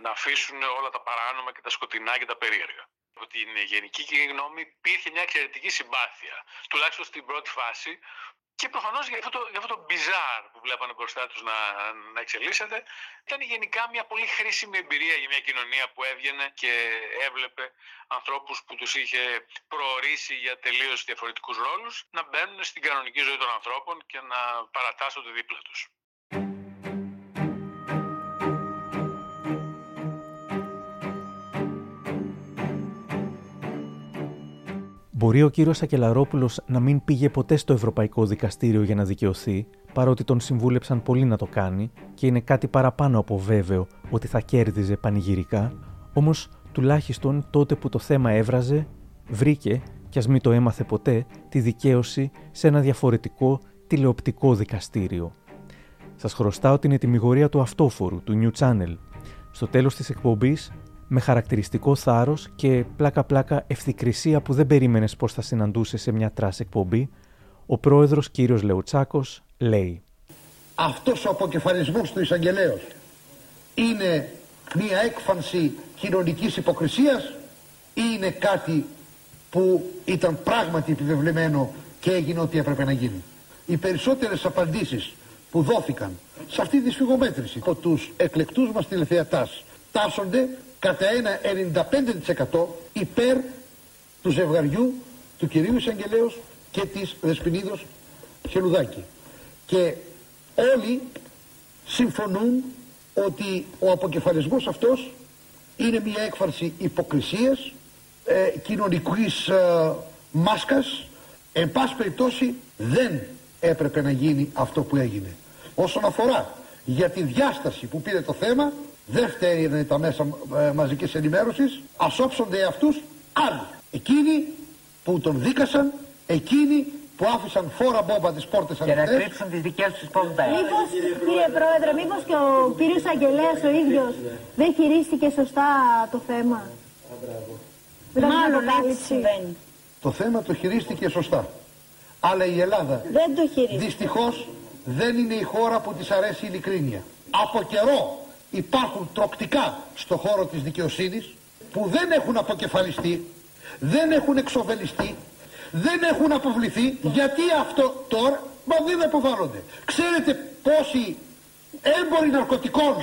να αφήσουν όλα τα παράνομα και τα σκοτεινά και τα περίεργα. Από την γενική κοινή γνώμη υπήρχε μια εξαιρετική συμπάθεια, τουλάχιστον στην πρώτη φάση, και προφανώς για, αυτό το, για αυτό το μπιζάρ που βλέπανε μπροστά τους να, να εξελίσσεται, ήταν γενικά μια πολύ χρήσιμη εμπειρία για μια κοινωνία που έβγαινε και έβλεπε ανθρώπους που τους είχε προορίσει για τελείως διαφορετικούς ρόλους να μπαίνουν στην κανονική ζωή των ανθρώπων και να παρατάσσονται δίπλα τους. Μπορεί ο κύριος Ακελαρόπουλο να μην πήγε ποτέ στο Ευρωπαϊκό Δικαστήριο για να δικαιωθεί, παρότι τον συμβούλεψαν πολύ να το κάνει και είναι κάτι παραπάνω από βέβαιο ότι θα κέρδιζε πανηγυρικά, όμως τουλάχιστον τότε που το θέμα έβραζε, βρήκε, κι ας μην το έμαθε ποτέ, τη δικαίωση σε ένα διαφορετικό τηλεοπτικό δικαστήριο. Σας χρωστάω την ετυμηγορία του αυτόφωρου, του New Channel. Στο τέλος της εκπομπής με χαρακτηριστικό θάρρος και πλάκα-πλάκα ευθυκρισία που δεν περίμενες πως θα συναντούσε σε μια trash εκπομπή, ο πρόεδρος κύριος Λεουτσάκος λέει «Αυτός ο αποκεφαλισμός του εισαγγελέως είναι μια έκφανση κοινωνικής υποκρισίας ή είναι κάτι που ήταν πράγματι επιβεβλημένο και έγινε ό,τι έπρεπε να γίνει; Οι περισσότερες απαντήσεις που δόθηκαν σε αυτή τη σφυγομέτρηση από τους εκλεκτούς μας τηλεθεατάς τάσσονται κατά ένα 95% υπέρ του ζευγαριού του κυρίου Εισαγγελέως και της Δεσποινίδος Χελουδάκη. Και όλοι συμφωνούν ότι ο αποκεφαλισμός αυτός είναι μια έκφραση υποκρισίας, ε, κοινωνικής ε, μάσκας, εν πάση περιπτώσει δεν έπρεπε να γίνει αυτό που έγινε. Όσον αφορά για τη διάσταση που πήρε το θέμα, δεν φταίνουν τα μέσα ε, μαζικής ενημέρωσης, ας όψονται αυτούς άλλοι. Εκείνοι που τον δίκασαν, εκείνοι που άφησαν φόρα μπόμπα τις πόρτες ανοιχτές. Και να κρύψουν τις δικές τους πόρτες. Μήπως, κύριε Πρόεδρε, μήπως και ο κύριος Αγγελέας ο ίδιος δεν χειρίστηκε σωστά το θέμα; Μάλλον έτσι συμβαίνει. Το θέμα το χειρίστηκε σωστά. Αλλά η Ελλάδα δεν το χειρίστηκε. δυστυχώς δεν είναι η χώρα που της αρέσει η ειλικρίνεια. Από καιρό υπάρχουν τροκτικά στο χώρο της δικαιοσύνης που δεν έχουν αποκεφαλιστεί, δεν έχουν εξοβελιστεί, δεν έχουν αποβληθεί. Γιατί αυτό τώρα, μα δεν αποβάλλονται. Ξέρετε πόσοι έμποροι ναρκωτικών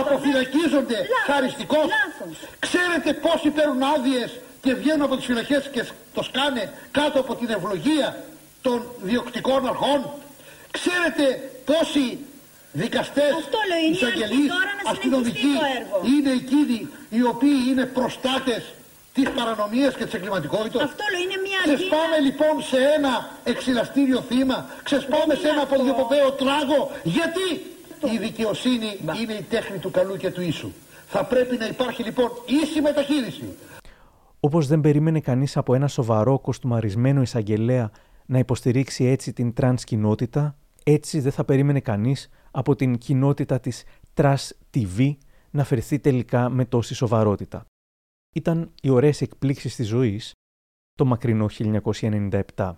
αποφυλακίζονται χαριστικώς; Ξέρετε πόσοι παίρνουν άδειες και βγαίνουν από τις φυλακές και το σκάνε κάτω από την ευλογία των διοκτικών αρχών; Ξέρετε πόσοι δικαστές, εισαγγελείς, αστυνομικοί είναι εκείνοι οι οποίοι είναι προστάτες της παρανομίας και της εγκληματικότητας. Αυτό λέω, είναι μια Ξεσπάμε λοιπόν σε ένα εξυλαστήριο θύμα, ξεσπάμε σε ένα αποδιοπομπαίο τράγο. Γιατί; Η δικαιοσύνη είναι η τέχνη του καλού και του ίσου. Θα πρέπει να υπάρχει λοιπόν ίση μεταχείριση. Όπως δεν περίμενε κανείς από ένα σοβαρό κοστουμαρισμένο εισαγγελέα να υποστηρίξει έτσι την τρανς κοινότητα, έτσι δεν θα περίμενε κανείς από την κοινότητα της trash TV να φερθεί τελικά με τόση σοβαρότητα. Ήταν οι ωραίες εκπλήξεις της ζωής το μακρινό 1997.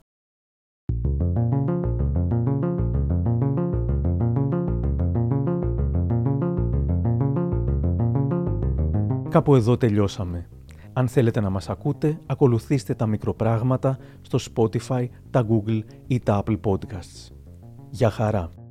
Κάπου εδώ τελειώσαμε. Αν θέλετε να μας ακούτε, ακολουθήστε τα μικροπράγματα στο Spotify, τα Google ή τα Apple Podcasts. Γεια χαρά!